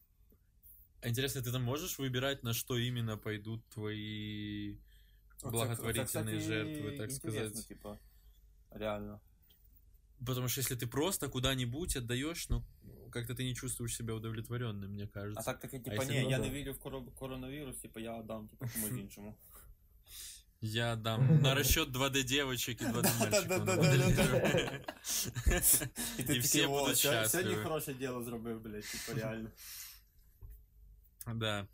А интересно, ты там можешь выбирать, на что именно пойдут твои Оце- благотворительные оце, кстати, жертвы, так інтересно, сказать? Типа, реально. Потому что если ты просто куда-нибудь отдаешь, ну, как-то ты не чувствуешь себя удовлетворенным, мне А кажется. так таке, типа, якщо ні, ну я да. не вірю в коро- коронавірус, типа, я дам, типа, комусь [LAUGHS] іншому. Я дам [LAUGHS] на расчет 2D девочек и 2D [LAUGHS] мальчиков. Да-да-да-да-да-да. І ти І всі такий, о, будуть сьогодні щасливі. хороше діло зробив, блядь, типа, реально. Да.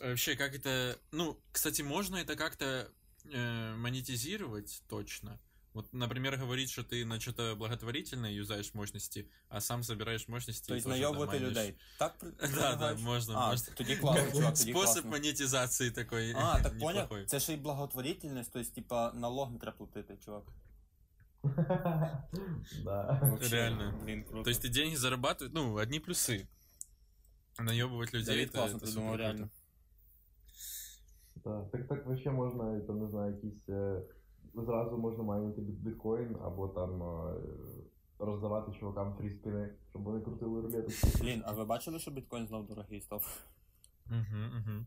Вообще, как это... Ну, кстати, можно это как-то э, монетизировать точно. Вот, например, говорить, что ты на что-то благотворительное юзаешь мощности, а сам собираешь мощности. и Тобто тоже найобувати доманишь. людей. Так при- [LAUGHS] Да, да, предлагаєш? можно, А, можно. тоді класно, чувак, тоді Способ класно. монетизации такой А, так поняв? [LAUGHS] неплохой. Це ще й благотворительність, тобто, типа, налог не треба платити, чувак. [LAUGHS] да. Вообще, Реально. Блін, круто. То есть ты деньги зарабатываешь, ну, одни плюсы. Наебывать людей, Давид это, класно это придумав, супер реально. круто. Так, так, так вообще можна, там, не знаю, якісь. Зразу можна майнити біткоін або там е, роздавати чувакам фріспіни, щоб вони крутили рулету. Блін, а ви бачили, що біткоін знов дорогий став? Угу, угу.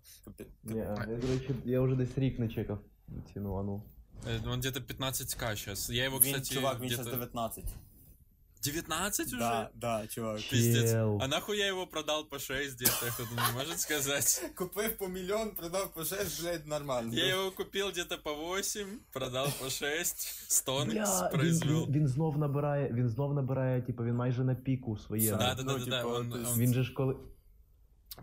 Ні, я, до речі, я вже десь рік не чекав ціну, а ну. Он где-то 15к сейчас. Я его, Він, кстати, чувак, він зараз 19. 19 уже? Да, да, чувак. Пиздец. Чел. А нахуй я его продал по 6 где-то, кто-то не может сказать. [LAUGHS] Купив по мільйон, продав по 6, блядь, нормально. Я его купил где-то по 8, продал по 6, стонкс Бля, він, произвел. він, він знов набирає, він знов набирає, типу, він майже на піку своєму. Да, да, да, Ну, да, да, типа, он- то есть- он Він же ж коли.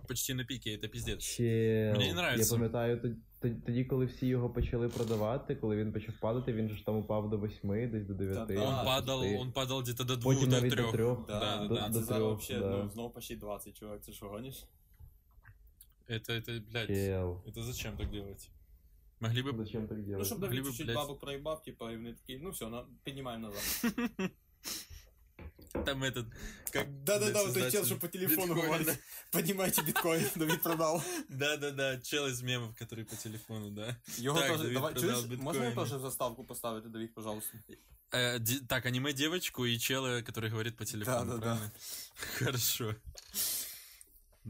почти на пике, это пиздец. Чел. Мені не нравиться. Я пам'ятаю, тоді- тоді, тоді, коли всі його почали продавати, коли він почав падати, він же ж там упав до 8, десь до 9. Та-да. Он А, падал, шести. он падал где-то до 2, Потім до навіть 3. до трьох. Да, да, до- да. А до це зараз трьох, вообще, да. ну, знову почти 20, чувак, ти що гониш? Это, это, блядь, Чел. это зачем так делать? Могли бы... Зачем так Ну, делать? щоб Могли Давид би, чуть-чуть блядь. бабок проїбав, типа, і вони такі, ну все, на, піднімаємо назад. [LAUGHS] Там этот... Как Да-да-да, блядь, вот той чел, создатель що по телефону биткоина. говорить. Піднімайте біткоін, Давид продав. Да-да-да, чел из мемов, который по телефону, да. Його Так, теж, Давид давай, продав чуєш, можна його біткоїни. теж в заставку поставити, Давид, пожалуйста? Э, ди- так, аниме-девочку и чела, который говорит по телефону, Да-да-да. правильно? Хорошо. [LAUGHS]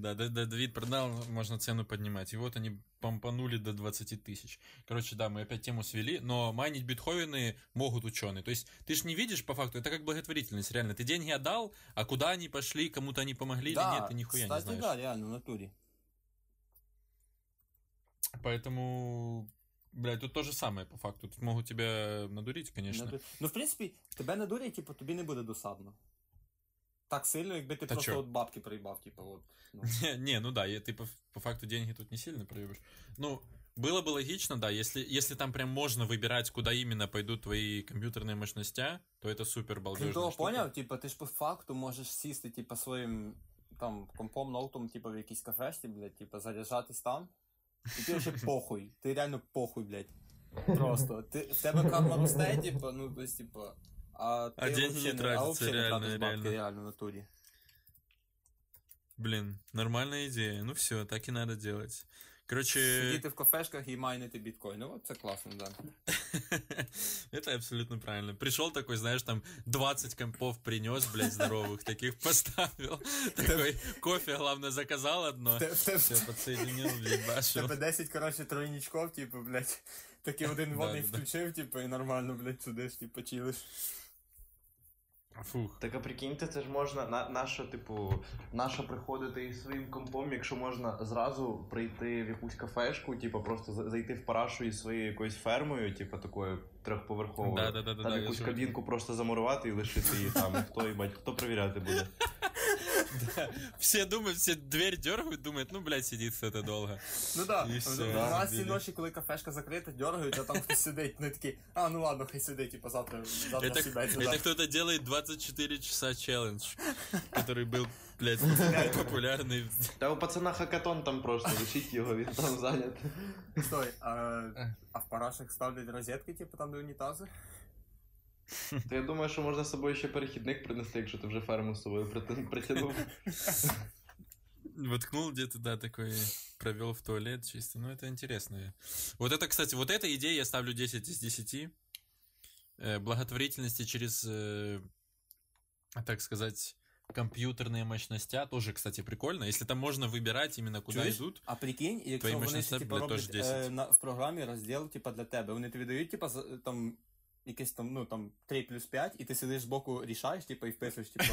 Да, да, да, Давид продал, можно цену поднимать. И вот они помпанули до 20 тысяч. Короче, да, мы опять тему свели, но майнить биткоины могут ученые. То есть ты ж не видишь по факту, это как благотворительность, реально. Ты деньги отдал, а куда они пошли, кому-то они помогли или нет, ты нихуя кстати, не знаешь. да, реально, в натурі. Поэтому, блядь, тут то же самое по факту. Тут могут тебя надурить, конечно. Наду- Ну, в принципі, тебе надурять, типу, тобі не буде досадно. Так сильно, якби ти Та просто чо? от бабки проїбав, типу, от. Ну. [LAUGHS] Не, не, ну да, и ты по, по факту деньги тут не сильно проебешь. Ну, было бы логично, да, если, если там прям можно выбирать, куда именно пойдут твои компьютерные мощности, то это супер Крім балдежная того, штука. поняв, типу, ти ж по факту можеш сісти, типу, своїм там компом, ноутом, типу, в якійсь кафешці, блядь, типу, заряджатись там. І ти вже [LAUGHS] похуй. Ти реально похуй, блядь. Просто. Ти, в тебе карма росте, типу, ну, то есть, типу, а ти А деньги вообще не а тратяться, вообще не реально, тратиш бабки, реально. реально, в натурі. Блин, нормальная идея. Ну все, так и надо делать. Короче, Сидіти в кафешках і майнити біткоін. Ну, от це класно, да. [LAUGHS] это абсолютно правильно. Пришел такой, знаешь, там 20 компов принес, блядь, здоровых, таких поставил. [LAUGHS] Такой кофе, главное, заказал одно. В те- в те- Все, подсоединил, в ебашил. тебе 10, коротше, тройничков, типу, блядь, Такий один Да, водний да, да. включив, типу, і нормально, блядь, сидиш, типу, чилиш. Фух. Так а прикиньте, це ж можна на, наша, типу, наша приходити із своїм компом, якщо можна зразу прийти в якусь кафешку, типу, просто зайти в парашу із своєю якоюсь фермою, типу, такою трьохповерховою. Да-да-да-да, там я якусь чую. кабінку просто замурувати і лишити її там. І бать, хто перевіряти буде? [LAUGHS] Да. Все думают, все дверь дергают, думают, ну, блядь, сидит это долго. Ну так, І да. все, в да, нас ці ділі. ночі, коли кафешка закрита, дергають, а там хтось сидить, ну такі, а ну ладно, хай сидить, типу, завтра, завтра Это, сідайте. это завтра». кто-то делает 24 часа челлендж, который был, блядь, популярный. Та у пацана хакатон там просто, лишіть його, він там зайнятий. Стой, а, а в парашах ставлять розетки, типу, там де унітази? То я думаю, що можна з собою ще перехідник принести, якщо ти вже ферму з собою прити- притягнув. Воткнул где-то, да, такой, провел в туалет чисто. Ну, это интересно. Вот это, кстати, вот эта идея я ставлю 10 из 10. Э, благотворительности через, э, так сказать, компьютерные мощности тоже, кстати, прикольно. Если там можно выбирать именно куда Чуєш? идут. А прикинь, якщо Твої вони мощності, ще, типу, блядь, теж роблять 10. е, на, в програмі розділ, типу, для тебе. Вони тобі дають, типу, за- там, якесь там, ну, там, 3 плюс 5, і ти сидиш збоку, рішаєш, типу, і вписуєш, типу,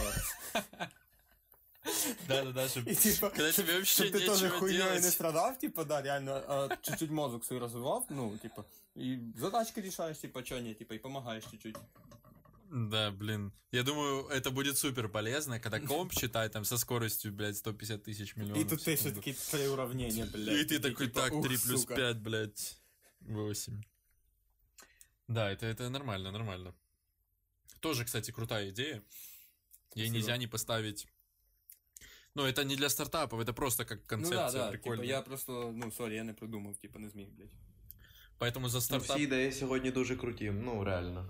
Да-да-да, чтобы... і, типу, Когда тебе вообще щоб ти теж нечего хуйньою не делать. страдав, типу, да, реально, а чуть-чуть мозок свій розвивав, ну, типу, і задачки рішаєш, типу, чого ні, типу, і помагаєш чуть-чуть. Да, блин. Я думаю, это будет супер полезно, когда комп [LAUGHS] читает там со скоростью, блядь, 150 тысяч миллионов. І тут в ти ще секунду. такі три уравнення, блядь. И ты такой, типу, так, ух, 3 плюс сука. 5, блядь, 8. Да, это, это нормально, нормально. Тоже, кстати, крутая идея. Ей Спасибо. нельзя не поставить... Ну, это не для стартапов, это просто как Ну концепция да, да, прикольная. типу, я просто, ну, сорі, я не придумав, типу, не зміг, блядь. Поэтому за Ну, стартап... всі ідеї сьогодні дуже круті, ну реально.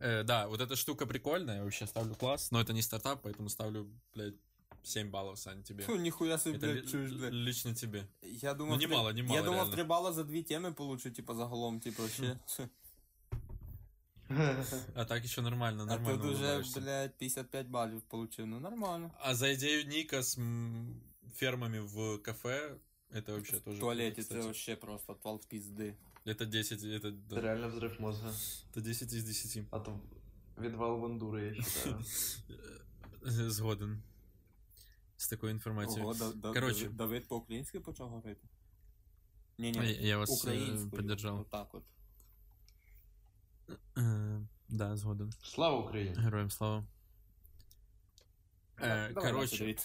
Э, да, вот эта штука прикольная, я вообще ставлю класс, но это не стартап, поэтому ставлю, блядь, 7 баллов, Сань, тебе. Фу, ніхуя собі, Это блядь, ли- чуєш, блядь. лично тебе. Я думав, Ну, три- немало, немало, Я думав, реально. 3 бала за дві теми получу, типу, загалом, типу, ще. А так еще нормально, А нормально тут уже, улыбаешься. блядь, 55 балів получив. Ну, нормально. А за идею Ника с м, фермами в кафе, это вообще В тоже... туалеті круто, це кстати. вообще просто отвал пізди. Это 10, это, Це да, реально взрив мозга. это 10 из 10. А то відвал бандури, я вважаю. [LAUGHS] Э, Згоден. С такой информацией. Ого, да, да, Короче. Давид, Давид по-українськи почав говорити? Ні, Я, ні, я вас э, українською. поддержал. Отак от. Э, да, згоден. Слава Україні! Героям слава. Э, Давай, давай, короче, Давид.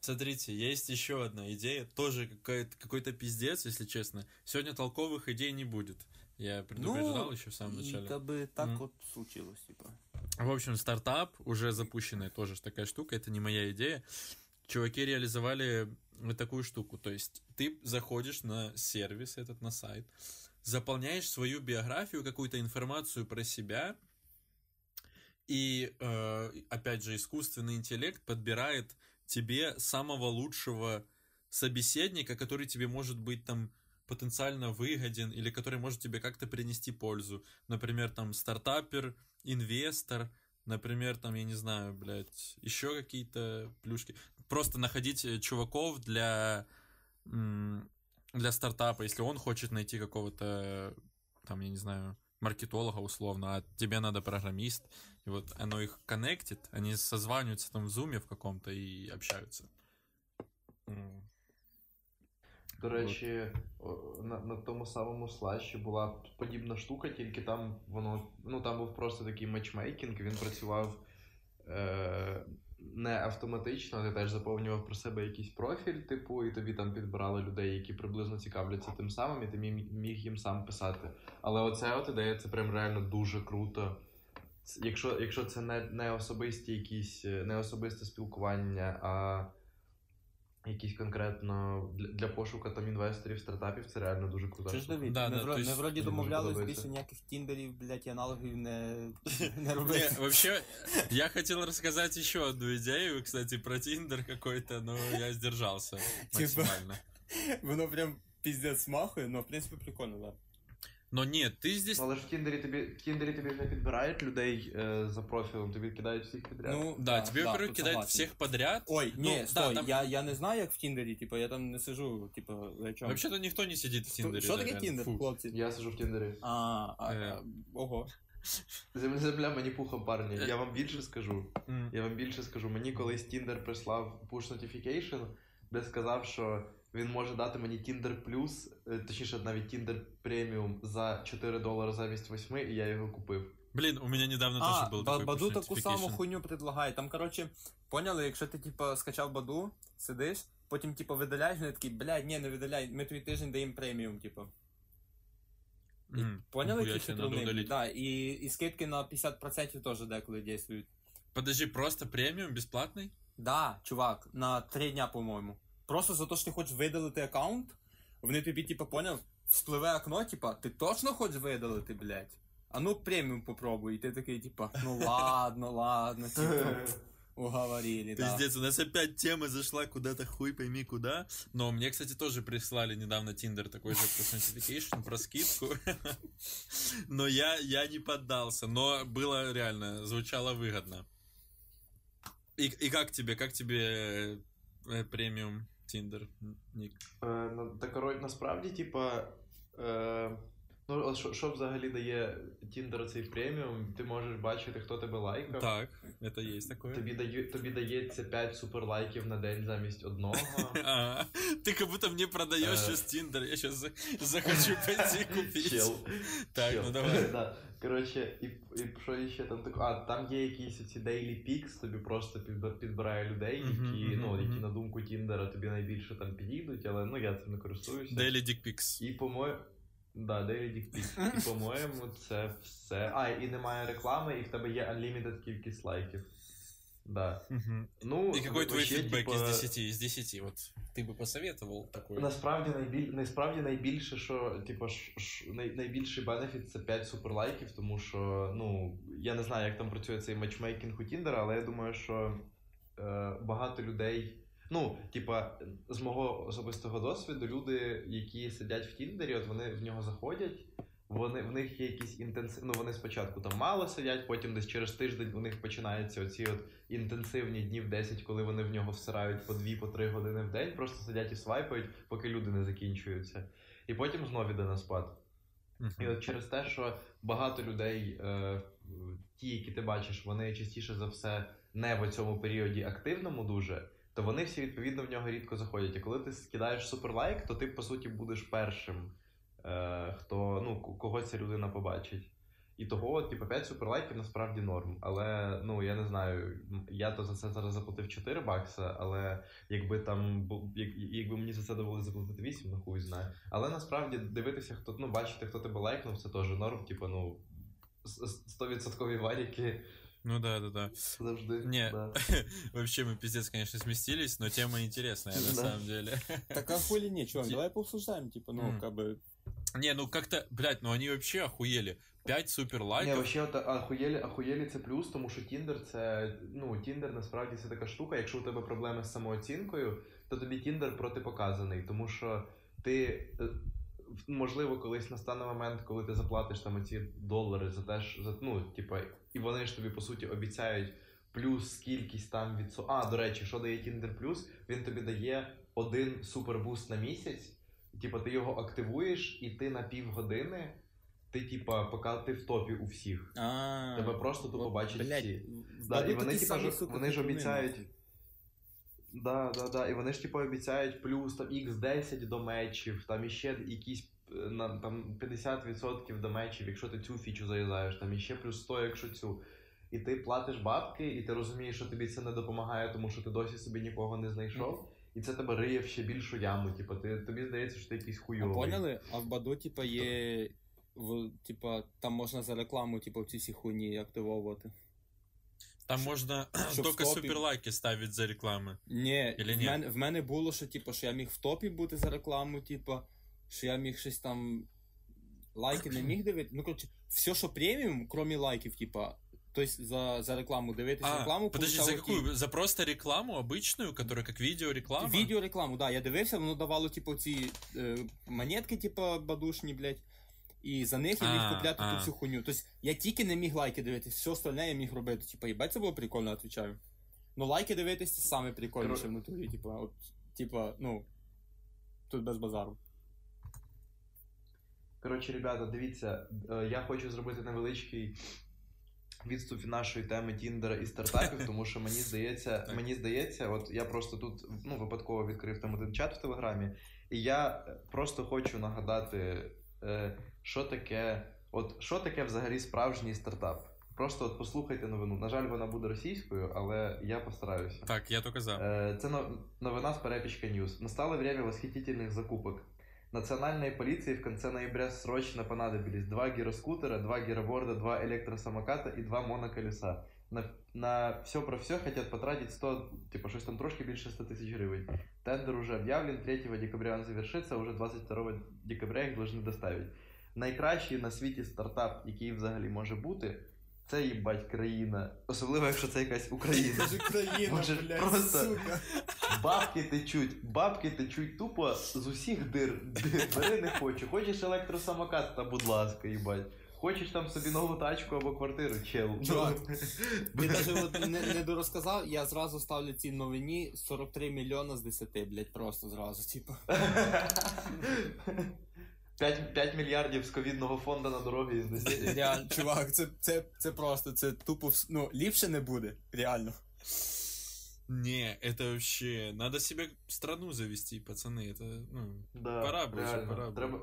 Смотрите, есть еще одна идея, тоже какая-то, какой-то пиздец, если честно. Сегодня толковых идей не будет. Я предупреждал еще в самом і начале. та би так Мгм. от случилось, типа. В общем, стартап, уже запущенная тоже такая штука, это не моя идея. Чуваки реализовали вот такую штуку. То есть ты заходишь на сервис этот, на сайт, заполняешь свою биографию, какую-то информацию про себя, и, э, опять же, искусственный интеллект подбирает тебе самого лучшего собеседника, который тебе может быть там потенциально выгоден или который может тебе как-то принести пользу. Например, там стартапер, инвестор, например, там, я не знаю, блядь, еще какие-то плюшки. Просто находить э, чуваков для, для стартапа, если он хочет найти какого-то, там, я не знаю, маркетолога условно, а тебе надо программист, и вот оно их коннектит, они созваниваются там в зуме в каком-то и общаются. До речі, на, на тому самому слаші була подібна штука, тільки там воно. Ну там був просто такий матчмейкінг, він працював е, не автоматично, ти теж заповнював про себе якийсь профіль, типу, і тобі там підбирали людей, які приблизно цікавляться тим самим, і ти міг, їм сам писати. Але оце от ідея, це прям реально дуже круто. Якщо, якщо це не, не особисті якісь, не особисте спілкування, а якісь конкретно для, для пошуку там інвесторів, стартапів, це реально дуже круто. Чи ж Давид, Да, ми, да, вро- то есть ми вроді мені дуже домовлялись подобається. більше ніяких тіндерів, блядь, і аналогів не, [LAUGHS] не Не, робити. вообще, я хотел рассказать еще одну идею, кстати, про Тиндер какой-то, но я сдержался Типа. максимально. [LAUGHS] Воно прям піздець смахує, но в принципі прикольно, да. Но нет, ты здесь... Але ж в Тіндері тобі в Тіндері тобі не підбирають людей е, за профілем, тобі кидають всіх підряд. Ну, Да, тебе, во-первых, тут кидают согласен. всех подряд. Ой, Ну, ні, да, стой, там- я, я не знаю, як в Тіндері, типу, я там не сижу, типу, за чому. Вообще-то никто не сидит в Тиндере. Що таке реально. Тіндер, Фу. хлопці? Я сижу в Тіндері. А, а, Е. а, ого. Земля, земля мені пухом, парні. Е. Я вам більше скажу. М. Я вам більше скажу. Мені колись Тіндер прислав push notification, де сказав, що він може дати мені Tinder Plus, е, точніше навіть Tinder Premium за 4 долари замість 8, і я його купив. Блин, у меня недавно А, тоже был Ба- Баду таку саму хуйню предлагає. Там, коротше, поняли, якщо ти, типу, скачав Баду, сидиш, потім, типу, видаляєш, вони такі, блядь, ні, не видаляй, ми тобі тиждень даємо преміум, типу. М, Поняли, які удалить. Да, і, і скидки на 50% теж деколи дійствують. Подожди, просто премиум бесплатный? Да, чувак, на 3 дня, по-моєму. Просто за те, що ти хочеш видалити аккаунт, вони тобі, типу, поняв, вспливе окно, типа, ти точно хочеш видалити, блядь? А ну преміум попробуй. І ти такий, типа, ну [LAUGHS] ладно, ладно, типа, [LAUGHS] уговорили, да. Пиздец, у нас опять тема зашла куда-то хуй пойми куда. Но мне, кстати, тоже прислали недавно Тиндер такой же push notification про скидку. [LAUGHS] Но я, я не поддался. Но было реально, звучало выгодно. И, и как тебе, как тебе э, премиум Та коротше, насправді, типа. Е, ну, от що, що взагалі дає Тіндер цей преміум? Ти можеш бачити, хто тебе лайкав. Так, это есть такое. Тобі, даю, тобі дається 5 суперлайків на день замість одного. [LAUGHS] А, ты как будто мне продаешь Э. сейчас Тиндер, я сейчас захочу [LAUGHS] пойти купить. Чел. Так, Чел. ну давай. [LAUGHS] Да. Коротше, і, і що ще там таке? А, там є якісь оці daily picks, тобі просто підб- підбирає людей, Мгм, які, мгм, ну, які мгм. на думку Тіндера тобі найбільше там підійдуть, але ну я цим не користуюся. Daily Dick Pics. І по-моєму. Да, daily dick pics. І по-моєму, це все. А, і немає реклами, і в тебе є unlimited кількість лайків. Да. Мгм. Ну, И какой твой вообще, фидбэк типа, из 10? Из 10, вот ты бы посоветовал такой? Насправді найбіль... насправді найбільше, що типу, ш... Ш... Най... найбільший бенефіт це 5 суперлайків, тому що ну я не знаю, як там працює цей матчмейкінг у Тіндера, але я думаю, що е, багато людей. Ну, типа, з мого особистого досвіду, люди, які сидять в Тіндері, от вони в нього заходять. Вони в них є якісь інтенсив... Ну, вони спочатку там мало сидять, потім десь через тиждень у них починаються оці от інтенсивні дні в 10, коли вони в нього всирають по 2 по 3 години в день, просто сидять і свайпають, поки люди не закінчуються. І потім знов іде на спад. І от через те, що багато людей, е, ті, які ти бачиш, вони частіше за все не в цьому періоді активному дуже, то вони всі відповідно в нього рідко заходять. І коли ти скидаєш суперлайк, то ти по суті будеш першим, е, хто ну, кого ця людина побачить. І того, типу, 5 суперлайків насправді норм. Але ну я не знаю, я то за це зараз заплатив 4 бакса, але якби там як, якби мені за це довелося заплатити 8, ну хуй знає. Але насправді дивитися, хто ну бачити, хто тебе лайкнув, це теж норм, типу, ну. с- с- 100% варіки Ну да, да, да. завжди. Не. Да. [LAUGHS] Вообще мы пиздец, конечно, сместились, но тема интересная на Да. самом деле. [LAUGHS] Так а хули не, чувак, Ди- давай пообсуждаем, типа, ну, Мгм. как бы... Не, ну как-то, блядь, ну они вообще охуели. 5 супер Ні, лайков. вообще, от, ахуєлі, ахуєлі це плюс, тому що Тіндер це. Ну, Тіндер насправді це така штука. Якщо у тебе проблеми з самооцінкою, то тобі Тіндер протипоказаний, тому що ти. Можливо, колись настане момент, коли ти заплатиш там оці долари за те, що за ну, типа, і вони ж тобі по суті обіцяють плюс кількість там від А, до речі, що дає Tinder Plus? Він тобі дає один супербуст на місяць. Типа, ти його активуєш, і ти на півгодини, ти, типа, поки ти в топі у всіх. А, Тебе просто тупо бачать всі. Да, і вони, типа, вони ж обіцяють. Да, да, да. І вони ж типу обіцяють плюс там X10 до мечів, там іще якісь е, на там 50% до мечів, якщо ти цю фічу зав'язаєш, там іще плюс 100, якщо цю. І ти платиш бабки, і ти розумієш, що тобі це не допомагає, тому що ти досі собі нікого не знайшов. І це тебе риє в ще більшу яму. Типу, ти, тобі здається, що ти якийсь А хуйовий. поняли? А в Баду, типа, є. В, типа, там можна за рекламу, типа, в ці всі хуйні активовувати. Там можно Чтоб только в топе- супер лайки ставить за рекламы. Ні, Или в, ні? Мене, в мене було, що, типа, що я міг в топі бути за рекламу, типа, що я міг щось там. Лайки не міг дивити. Ну, коротше, все, що преміум, крім лайків, типа. Тобто за, за рекламу дивитися А, рекламу, подожди, за получало ті- какую? За просто рекламу обычную, которая как видеореклама? Відеорекламу, да, я дивився, воно давало, типу, ці е, монетки, типу, бадушні, блядь. І за них я міг купляти ту всю хуйню. Тобто я тільки не міг лайки дивитися, все остальне я міг робити. Типа, їбать, це було прикольно, відповідаю. Ну, лайки дивитись це саме прикольніше в натурі, типа, от, типа, ну, тут без базару. Коротше, ребята, дивіться, е, я хочу зробити невеличкий відступ від нашої теми Тіндера і стартапів, [LAUGHS] тому що мені здається, мені здається, от я просто тут ну, випадково відкрив там один чат в Телеграмі, і я просто хочу нагадати, що таке, от що таке взагалі справжній стартап. Просто от послухайте новину. На жаль, вона буде російською, але я постараюся. Так, я только за. Э, Это но- новина с Перепечка Ньюс. Настало время восхитительных закупок. Национальной полиции в конце ноября срочно понадобились два гироскутера, два гироборда, два электросамоката и два моноколеса. На, на все про все хотят потратить 100, типа щось там трошки більше 100 тисяч гривень. Тендер уже об'явлен, 3 декабря он завершится, уже 22 декабря їх должны доставить. Найкращий на світі стартап, який взагалі може бути, це їбать країна. Особливо, якщо це якась Україна. Україна, Може, просто- сука. Бабки течуть, бабки течуть тупо з усіх дир. Дир. Бери не хочу. Хочеш електросамокат, та будь ласка, їбать. Хочеш там собі нову тачку або квартиру, чел. Чувак, Ти [LAUGHS] навіть от не, не дорозказав, я зразу ставлю цій новині 43 мільйона з 10, блядь, просто зразу, типа. [LAUGHS] 5, 5 мільярдів з ковідного фонду на дороги із 10. Реально, чувак, це, це, це просто, це тупо, вс- ну, ліпше не буде, реально. Не, это вообще... Надо себе страну завести, пацаны. Это, ну... Да, Пора б вже, реально. пора б. Треба...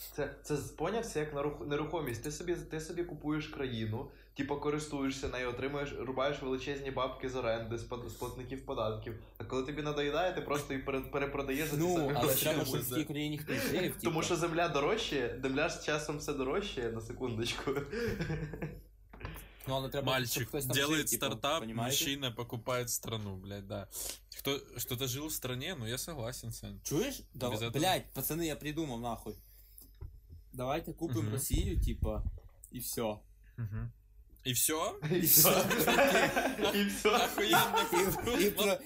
це, це поняв, це як нарух- нерухомість. Ти собі, ти собі купуєш країну, типу користуєшся нею, отримуєш, рубаєш величезні бабки з оренди, з, з платників податків. А коли тобі надоїдає, ти просто їх пере- перепродаєш за ті Ну, самі але треба, щоб в тій країні хтось жив, [LAUGHS] типа. Тому що земля дорожчає, земля з часом все дорожчає, на секундочку. ну, але треба, щоб Мальчик хтось там делает жив, типа, стартап, мужчина покупает страну, блядь, да. Кто, что-то жил в стране, ну я согласен, Сань. Чуєш? Да, этого. блядь, пацани, я придумав, нахуй. Давайте купимо Мгм. Росію, типа, і все. И все? І все. І все. Охуенно.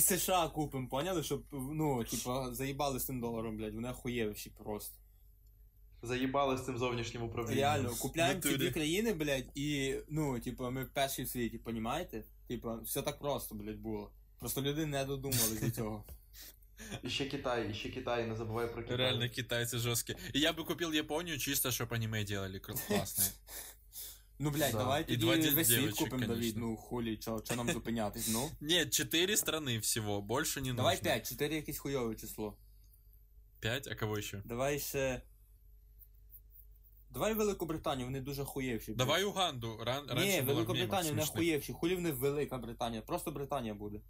США купимо, поняли? Щоб, ну, типа, заїбали з тим доларом, блядь, вони охуєвші просто. Заїбали з цим зовнішнім управлінням. Реально, купляємо ці дві країни, блядь, і, ну, типа, ми перші в світі, понімаєте? Типа, все так просто, блядь, було. Просто люди не додумались до цього. І ще Китай, і ще Китай, не забувай про Китай. Реально китайцы жесткие. И я бы купил Японию чисто, чтобы аниме делали кр- классные. [LAUGHS] Ну, блядь, Да. давай І тоді два весь світ дівочок, купимо, Давід, конечно. ну, хулі, чо, чо нам зупинятись, ну? [LAUGHS] Нет, четыре страны всего, больше не Давай нужно. 5, 4 якесь хуйове число. Пять? А кого еще? Давай ще. Давай Великобританію, вони дуже хуєвші. блядь. Давай Уганду. Ран- раньше Ні, было Великобританія не мемов смешных. хуєвші. Хулі вони Велика Британія. Просто Британія буде.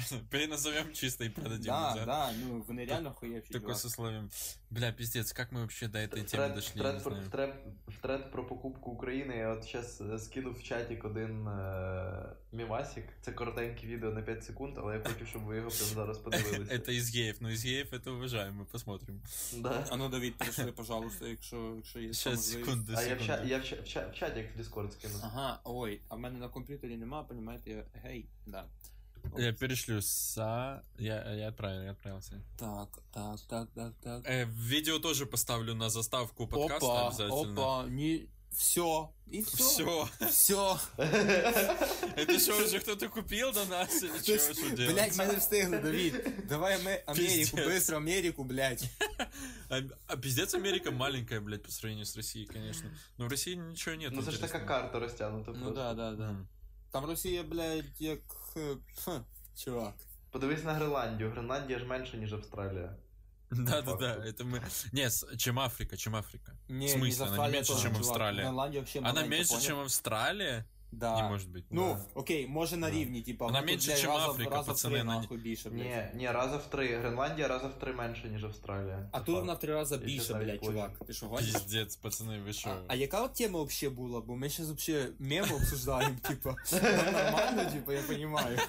[LAUGHS] Переназовем чисто и продадим. Да, назад. да, ну вони реально хуєвші. Такой чувак. со словом. Бля, пиздец, как мы вообще до этой В темы тред, дошли, в, я тред, не про- знаю. в, тред, в тред про покупку України я от зараз скинув в чатик один е, мімасик. Це коротеньке відео на 5 секунд, але я хочу, щоб ви його прямо зараз подивилися. [LAUGHS] Это изгеев, но изгеев это уважаем, мы посмотрим. Да. А ну, Давід, прийшли, пожалуйста, якщо, якщо є Сейчас, можливість. секунду, А я в, ча, секунду. я в, ча, в, ча, в чатик в Discord скину. Ага, ой, а в мене на комп'ютері нема, понімаєте, я... гей, да. Я перешлю са... Я, я отправил, я отправился. Так, так, так, так, так. Э, видео тоже поставлю на заставку подкаста опа, обязательно. опа, не... Все, и все. Все. Все. [LAUGHS] Это что, уже кто-то купил до нас или что, что делать? Блять, ми не встигли, Давід. Давай ми [LAUGHS] Америку, Пиздец. быстро Америку, блять. [LAUGHS] А, а пиздец Америка маленькая, блядь, по сравнению с Россией, конечно. Но в России ничего нет. Ну це ж така интересного. карта розтягнута. Ну просто. да, да, да. Там Росія, блядь, як... е, хм, Чувак. Подивись на Гренландію. Гренландія ж менше, ніж Австралія. Да, да, да, факту. это мы... Не, с- чем Африка, чем Африка. Не, В смысле, она не меньше, чем Австралия? Гренландія вообще Она маленька, меньше, понял? чем Австралия? Да. Не может быть. Ну, Да. окей, може на Да. рівні, типа. Вона ну, тут, менше, блядь, чим раза в- Африка, раза в пацани, три, вона не- нахуй більше, блядь. Ні, ні, раза в три. Гренландія раза в три менше, ніж Австралія. А Це тут факт. вона в три рази Я більше, читаю блядь, потім. чувак. Ти що гониш? Пиздец, пацаны, вы шо? А, а яка от тема вообще була? Бо ми зараз вообще меми обсуждаємо, [LAUGHS] типа. Нам нормально, типа, я понимаю.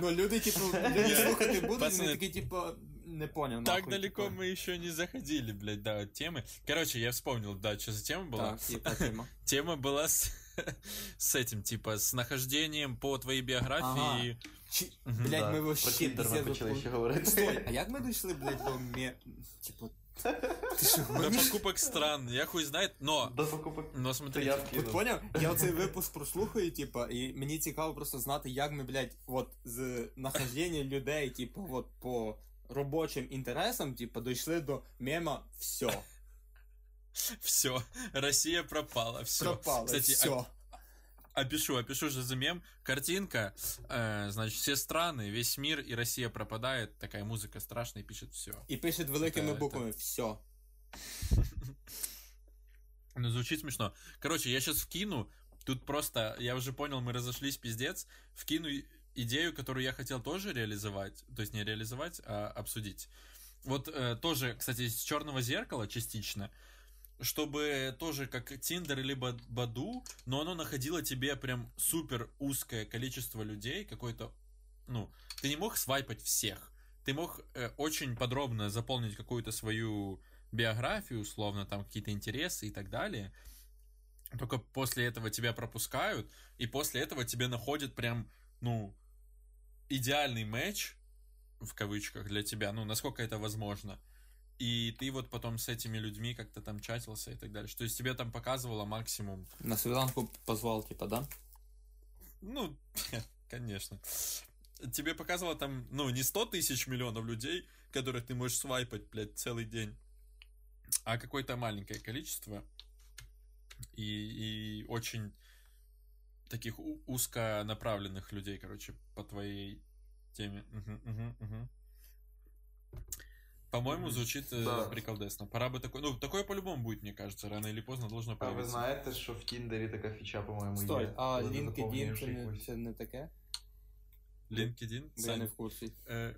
Ну, люди, типа, люди слухати будуть, Пацани, вони такі, типа, не поняв, Так нахуй, далеко типа. мы еще не заходили, блядь, да, от темы. Короче, я вспомнил, да, что за тема была. Так, яка тема? Тема была с, [LAUGHS] с этим, типа, с нахождением по твоей биографии. Чи, Мгм, блядь, Так, ми Про вообще Тіндер ми пиздец почали ще говорити. Стой, а як ми [LAUGHS] дійшли, блядь, до ме... Типу, [LAUGHS] Ти що, До покупок стран, я хуй знает, но, До покупок. но смотри, я От поняв? Я оцей випуск прослухаю, типа, і мені цікаво просто знати, як ми, блядь, от з нахождення людей, типу, от по робочим інтересам, типу, дійшли до мема все. [LAUGHS] все, Россия пропала, все. Пропало, Кстати, все. опишу, опишу же за мем. Картинка, э, значит, все страны, весь мир и Россия пропадает, такая музыка страшная и пишет все. І пишуть великими Це- буквами все. [LAUGHS] Ну, звучит смешно. Короче, я сейчас вкину, тут просто, я уже понял, мы разошлись, пиздец, вкину и- идею, которую я хотел тоже реализовать, то есть не реализовать, а обсудить. Вот э, тоже, кстати, из черного зеркала частично, чтобы тоже как Тиндер либо Баду, но оно находило тебе прям супер узкое количество людей, какой-то, ну, ты не мог свайпать всех, ты мог э, очень подробно заполнить какую-то свою биографию, условно, там какие-то интересы и так далее. Только после этого тебя пропускают, и после этого тебе находят прям, ну, идеальный матч, в кавычках, для тебя, ну, насколько это возможно. И ты вот потом с этими людьми как-то там чатился и так далее. То есть тебе там показывало максимум, На свиданку позвав, типа, да? ну, [LAUGHS] конечно. Тебе показывало там, ну, не 100 тысяч миллионов людей, которых ты можешь свайпать, блядь, целый день, а какое-то маленькое количество. И, и очень таких у- узконаправленных людей, короче, по твоей теме. Мгм, мгм, мгм. По-моему, Мгм. звучит э, Да. приколдесно. Пора бы такое... Ну, такое по-любому будет, мне кажется, рано или поздно должно А ви появиться. знаєте, що в Тіндері така фіча, по-моєму, є. Стой, а коли ти LinkedIn заповнюєш це не, якусь- це не таке? LinkedIn? Бо я Сань, не в курсі. э,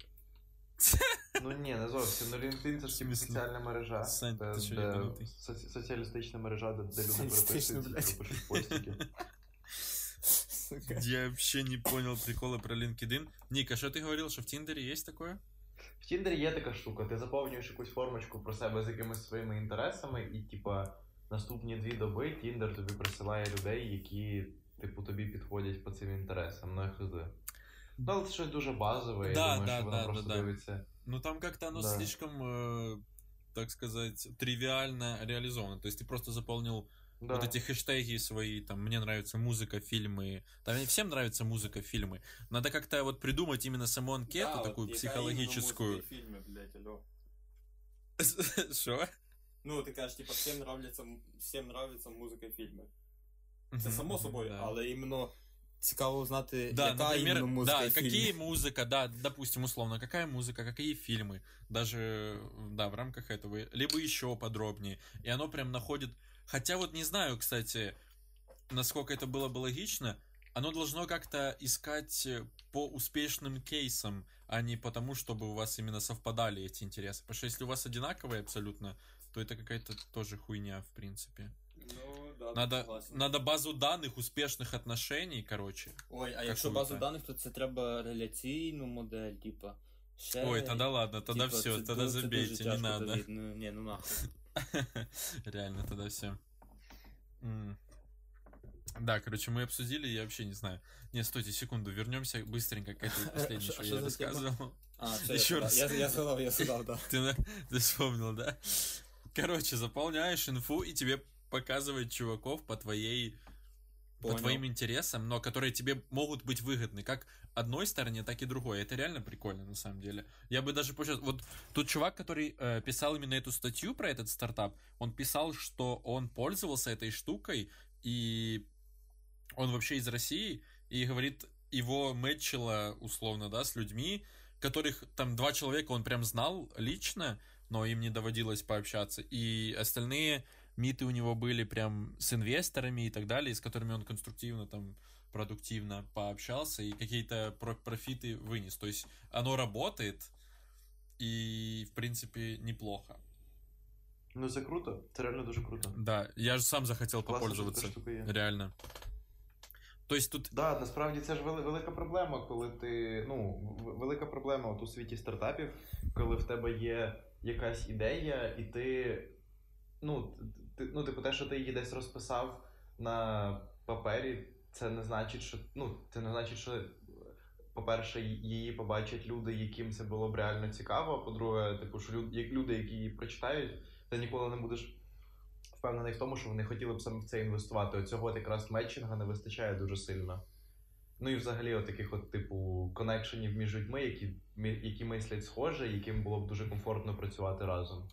Ну ні, не зовсім. Ну LinkedIn це ж В типу смислі? спеціальна мережа. Сань, де, ти що, де єбанутий? соці- соціалістична мережа, де, де люди Соціалістична, переписуються, блядь. пишуть постики. Сука. Я вообще не понял прикола про LinkedIn. Ника, что ты говорил, что в Тиндере есть такое? В Тіндері є така штука, ти заповнюєш якусь формочку про себе з якимись своїми інтересами, і, типа, наступні дві доби Тіндер тобі присилає людей, які, типу, тобі підходять по цим інтересам. Ну, я хз. Ну, але це щось дуже базове, Да, я думаю, да, що воно да, просто да, да. дивиться. Ну там как-то оно Да. слишком, э, так сказать, тривиально реализовано. То есть ты просто заполнил Да. вот эти хэштеги свои, там, мне нравится музыка, фильмы. Там всем нравится музыка, фильмы. Надо как-то вот придумать именно саму анкету, такую психологическую. Фільми, блядь, алло. [LAUGHS] Что? Ну, ти кажеш, типа, всім нравляться, всім нравиться музика і фільми. Це Мгм, само мгм, собою, да. але іменно цікаво знати, Да, яка например, іменно музика да, і фільми. какие музыка, да, допустим, условно, какая музыка, какие фильмы, даже, да, в рамках этого, либо еще подробнее, и оно прям находит, хотя вот не знаю, кстати, насколько это было бы логично, оно должно как-то искать э, по успешным кейсам, а не потому, чтобы у вас именно совпадали эти интересы, потому что если у вас одинаковые абсолютно, то это какая-то тоже хуйня, в принципе. Ну, да, Надо, согласен. надо базу данных успешных отношений, короче. Ой, а якщо базу даних, то це треба реляційну модель, типа. Ще, Ой, тогда ладно, тогда типа, все, це тогда це забейте, не надо. Ну, ні, ну нахуй. [LAUGHS] Реально, тогда все. Да, короче, мы обсудили, я вообще не знаю. Не, стойте, секунду, вернемся быстренько к этой [LAUGHS] последней, что шо я рассказывал. А, [LAUGHS] Еще раз. я, згадав, я згадав, да. Ты вспомнил, да? Короче, заполняешь инфу, и тебе показывает чуваков по твоей по Понял. твоим интересам, но которые тебе могут быть выгодны, как одной стороне, так и другой. Это реально прикольно, на самом деле. Я бы даже позже... Вот тот чувак, который э, писал именно эту статью про этот стартап, он писал, что он пользовался этой штукой, и он вообще из России, и говорит, его мэтчило, условно, да, с людьми, которых там два человека он прям знал лично, но им не доводилось пообщаться, и остальные миты у него были прям с инвесторами и так далее, с которыми он конструктивно там продуктивно пообщался и какие-то про- профиты вынес. То есть оно работает и в принципе неплохо. Ну це круто, це реально дуже круто. Да, я же сам захотел Класно, що попользоваться. така штука є. Реально. То есть тут Да, насправді це ж вели- велика проблема, коли ти. Ну, в- велика проблема от у світі стартапів, коли в тебе є якась ідея, і ти. Ну, ти, ну, типу, те, що ти її десь розписав на папері, це не значить, що. Ну, це не значить, що по-перше, її побачать люди, яким це було б реально цікаво. А по-друге, типу, що люди, які її прочитають, ти ніколи не будеш впевнений в тому, що вони хотіли б саме в це інвестувати. Оцього якраз метчинга не вистачає дуже сильно. Ну і взагалі, от таких от, типу, конекшенів між людьми, які, які мислять схоже, яким було б дуже комфортно працювати разом.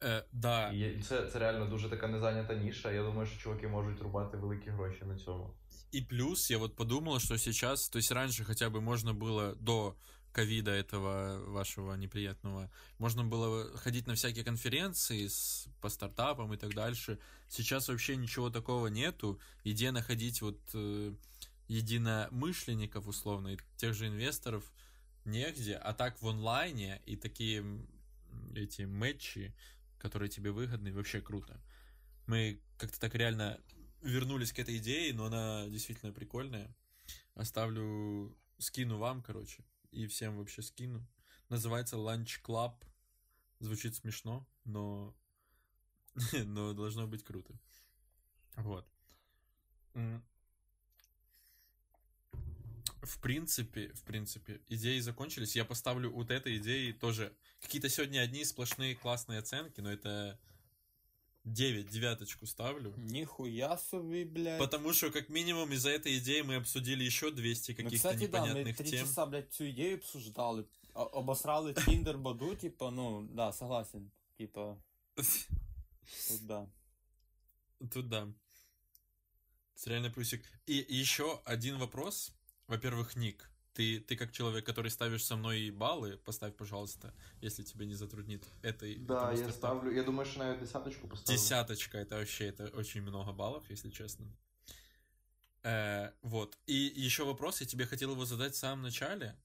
Э, да, І є- це, це реально дуже така незайнята ніша. Я думаю, що чуваки можуть рубати великі гроші на цьому. И плюс я вот подумал, что сейчас, то есть раньше хотя бы можно было до ковида этого вашего неприятного, можно было ходить на всякие конференции с, по стартапам и так дальше. Сейчас вообще ничего такого нету. Где находить вот э, единомышленников, условно, и тех же инвесторов негде, а так в онлайне и такие м, эти матчи, которые тебе выгодны, вообще круто. Мы как-то так реально вернулись к этой идее, но она действительно прикольная. Оставлю, скину вам, короче, и всем вообще скину. Называется Lunch Club. Звучит смешно, но, [LAUGHS] но должно быть круто. Вот М. В принципе, в принципе, идеи закончились. Я поставлю вот этой идеи тоже. Какие-то сегодня одни сплошные классные оценки, но это 9, девяточку ставлю. Ніхуя собі, блядь. Потому что, как минимум, из-за этой идеи мы обсудили еще 200 Ну, каких-то кстати, да, ми непонятных три тем. часа, блядь, цю ідею обсуждали. О- Обосрали Тіндер, Баду, типа, ну, да, согласен. Типа, тут да. Тут да. Это реально плюсик. И еще один вопрос. во-первых, ник. Ты, ты как человек, который ставишь со мной баллы, поставь, пожалуйста, если тебе не затруднит этой. Да, я ставлю. Я думаю, що навіть десяточку поставлю. Десяточка, это вообще это очень много баллов, если честно. Э, вот. И еще вопрос, я тебе хотел его задать в самом начале,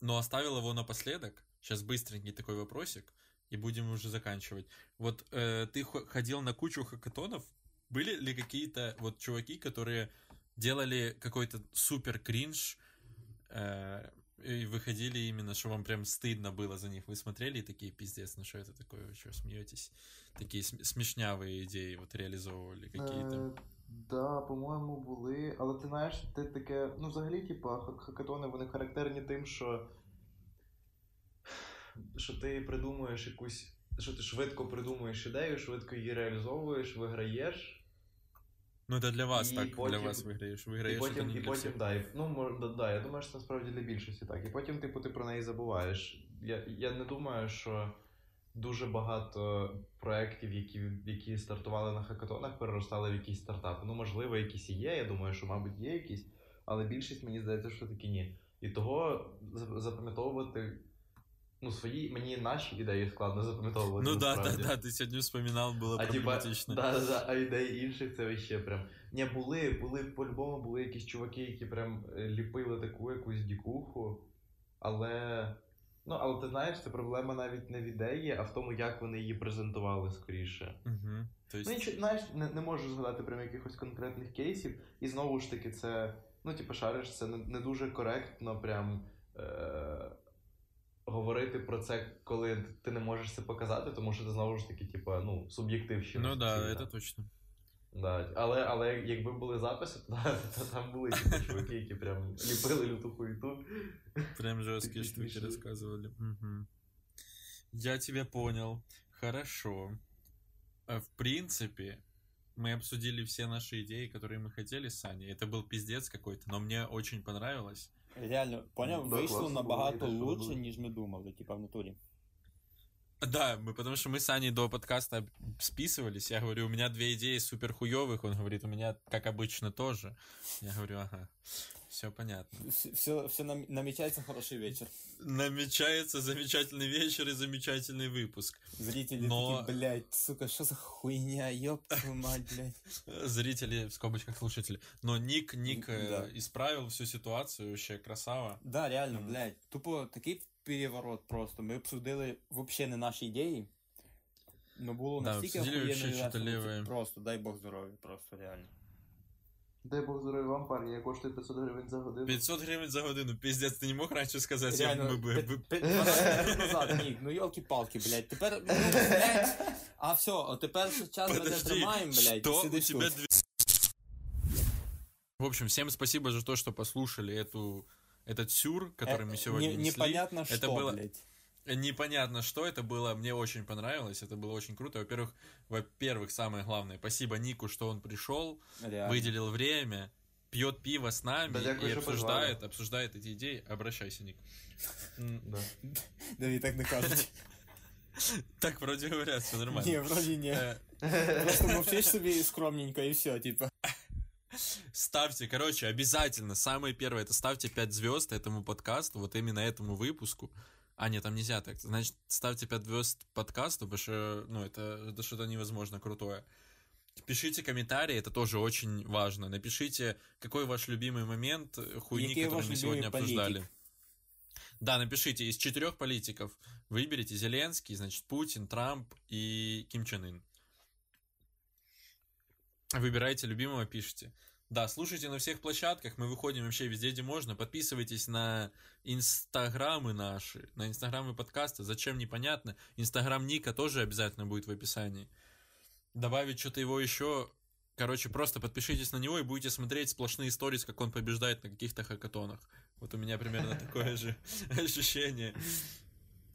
но оставил его напоследок. Сейчас быстренький такой вопросик, и будем уже заканчивать. Вот э, ты хо- ходил на кучу хакатонов. Были ли какие-то вот чуваки, которые делали какой-то супер кринж, э, и выходили именно, что вам прям стыдно было за них. Вы смотрели и такие, пиздец, ну что это такое, вы что, смеетесь? Такие см- смешнявые идеи вот реализовывали какие-то. Е, да, по-моєму, були. Але ти знаєш, ти таке. Ну, взагалі, типа, ха- хакатони вони характерні тим, що. Що ти придумуєш якусь. Що ти швидко придумуєш ідею, швидко її реалізовуєш, виграєш. Ну это для вас и так, для потім- вас выиграешь. І Выиграешь это потім, не і для потім, всех. да, і, ну, мож, да, да, я думаю, що це насправді для більшості так. І потім, типу, ти про неї забуваєш. Я, я не думаю, що дуже багато проєктів, які, які стартували на хакатонах, переростали в якісь стартапи. Ну, можливо, якісь і є, я думаю, що, мабуть, є якісь, але більшість мені здається, що таки ні. І того за- запам'ятовувати. Ну, свої, мені наші ідеї складно запам'ятовувати. Ну да, да, насправді. да, ты сегодня вспоминал, было А проблематично. да, да, да, а ідеї інших це ще прям. Ні, були, були, по-любому були якісь чуваки, які прям ліпили таку якусь дікуху, але. Ну, але ти знаєш, це проблема навіть не в ідеї, а в тому, як вони її презентували скоріше. Мгм. То есть, Ну, нічого, знаєш, не, не можу згадати прям якихось конкретних кейсів, і знову ж таки, це, ну, типу, шариш, це не, не дуже коректно прям е- говорити про це, коли ти не можеш це показати, тому що це знову ж таки, типу, ну, суб'єктивщина. ну да, суцільна. это точно. Да. Але, але якби були записи, то, [LAUGHS] то там були типу, чуваки, які прям ліпили люту хуйту. Прям жесткие Такие штуки смешные. рассказывали. Мгм. Я тебя понял. Хорошо. А, В принципе, мы обсудили все наши идеи, которые мы хотели с Саней. Это был пиздец какой-то, но мне очень понравилось. Реально, поняв, Да, вийшло класно було, набагато і те, що лучше, робили. ніж ми думали, типа в натурі. Да, мы, потому что мы с Аней до подкаста списывались. Я говорю, у меня две идеи супер хуевых. Он говорит, у меня, как обычно, тоже. Я говорю, ага, все понятно. Все, все, все нам, намічається хороший вечір. Намечается замечательный вечер и замечательный выпуск. Зрителі Но- такі, блядь, сука, що за хуйня, ёб твою мать, блядь. Зрители, в скобочках слушатели. Но Ник, Ник э, Да. исправил всю ситуацию, вообще красава. Да, реально, Мгм. блядь. Тупо такий переворот просто. Ми обсудили взагалі не наші ідеї. Ну було Да, настільки обсудили охуєнно вообще весело, что-то це левое. Просто, дай Бог здоров'я, просто реально. Дай Бог здоров'я вам, парні, я коштую 500 гривень за годину. 500 гривен за годину. Пиздец, ты не мог раньше сказать, я, Реально, мы бы... пи- бы- пи- 12 років назад, ні, ну йолки-палки, блядь. Тепер, ну, блядь, а все, а тепер ще час ми не Подожди, тримаємо, блядь, что у сидиш тебя тут. две... В общем, всем спасибо за то, что послушали эту этот сюр, который мы Э, сегодня не- несли. Непонятно это что, было- блядь. Непонятно, что это было, мне очень понравилось, это было очень круто. Во-первых, во-первых, самое главное, спасибо Нику, что он пришел, Реально. выделил время, пьет пиво с нами Да, дякую, и що обсуждает, позвали. обсуждает эти идеи. Обращайся, Ник. [LAUGHS] М, Да. Да і так не кажуть. [LAUGHS] Так вроде говорят, все нормально. Ні, вроді ні. Э, Просто мовчиш собі скромненько і все, типа. Ставьте, короче, обязательно, самое первое, это ставьте 5 звезд этому подкасту, вот именно этому выпуску. А, нет, там нельзя так. Значит, ставьте 5 звезд подкасту, потому что, ну, это, это что-то невозможно крутое. Пишите комментарии, это тоже очень важно. Напишите, какой ваш любимый момент э, хуйни, Який который мы сегодня политик? обсуждали. Да, напишите, из четырех политиков выберите Зеленский, значит, Путин, Трамп и Ким Чен Ын. Выбирайте любимого, пишите. Да, слушайте на всех площадках, мы выходим вообще везде, где можно. Подписывайтесь на инстаграмы наши, на инстаграмы подкаста. Зачем, непонятно. Инстаграм Ника тоже обязательно будет в описании. Добавить что-то его еще. Короче, просто подпишитесь на него и будете смотреть сплошные истории, как он побеждает на каких-то хакатонах. Вот у меня примерно [LAUGHS] такое же ощущение.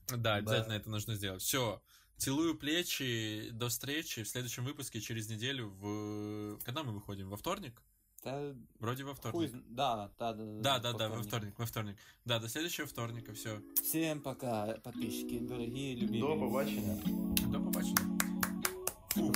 Да, обязательно это нужно сделать. Все. Целую плечи. До встречи в следующем выпуске через неделю. В... Когда мы выходим? Во вторник? Та Вроде во хуй, вторник. зн- да, та, Да, да, да, во вторник, во вторник. Да, до следующего вторника. Все. Всім пока, подписчики, дорогі, любимі. До побачення. До побачення. До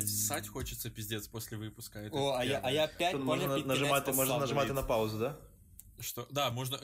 Опять ссать хочется пиздец после выпуска. Это О, а я, а я опять понял, нажимати, кінець можна нажимати поставлю. на паузу, да? Что? Да, можно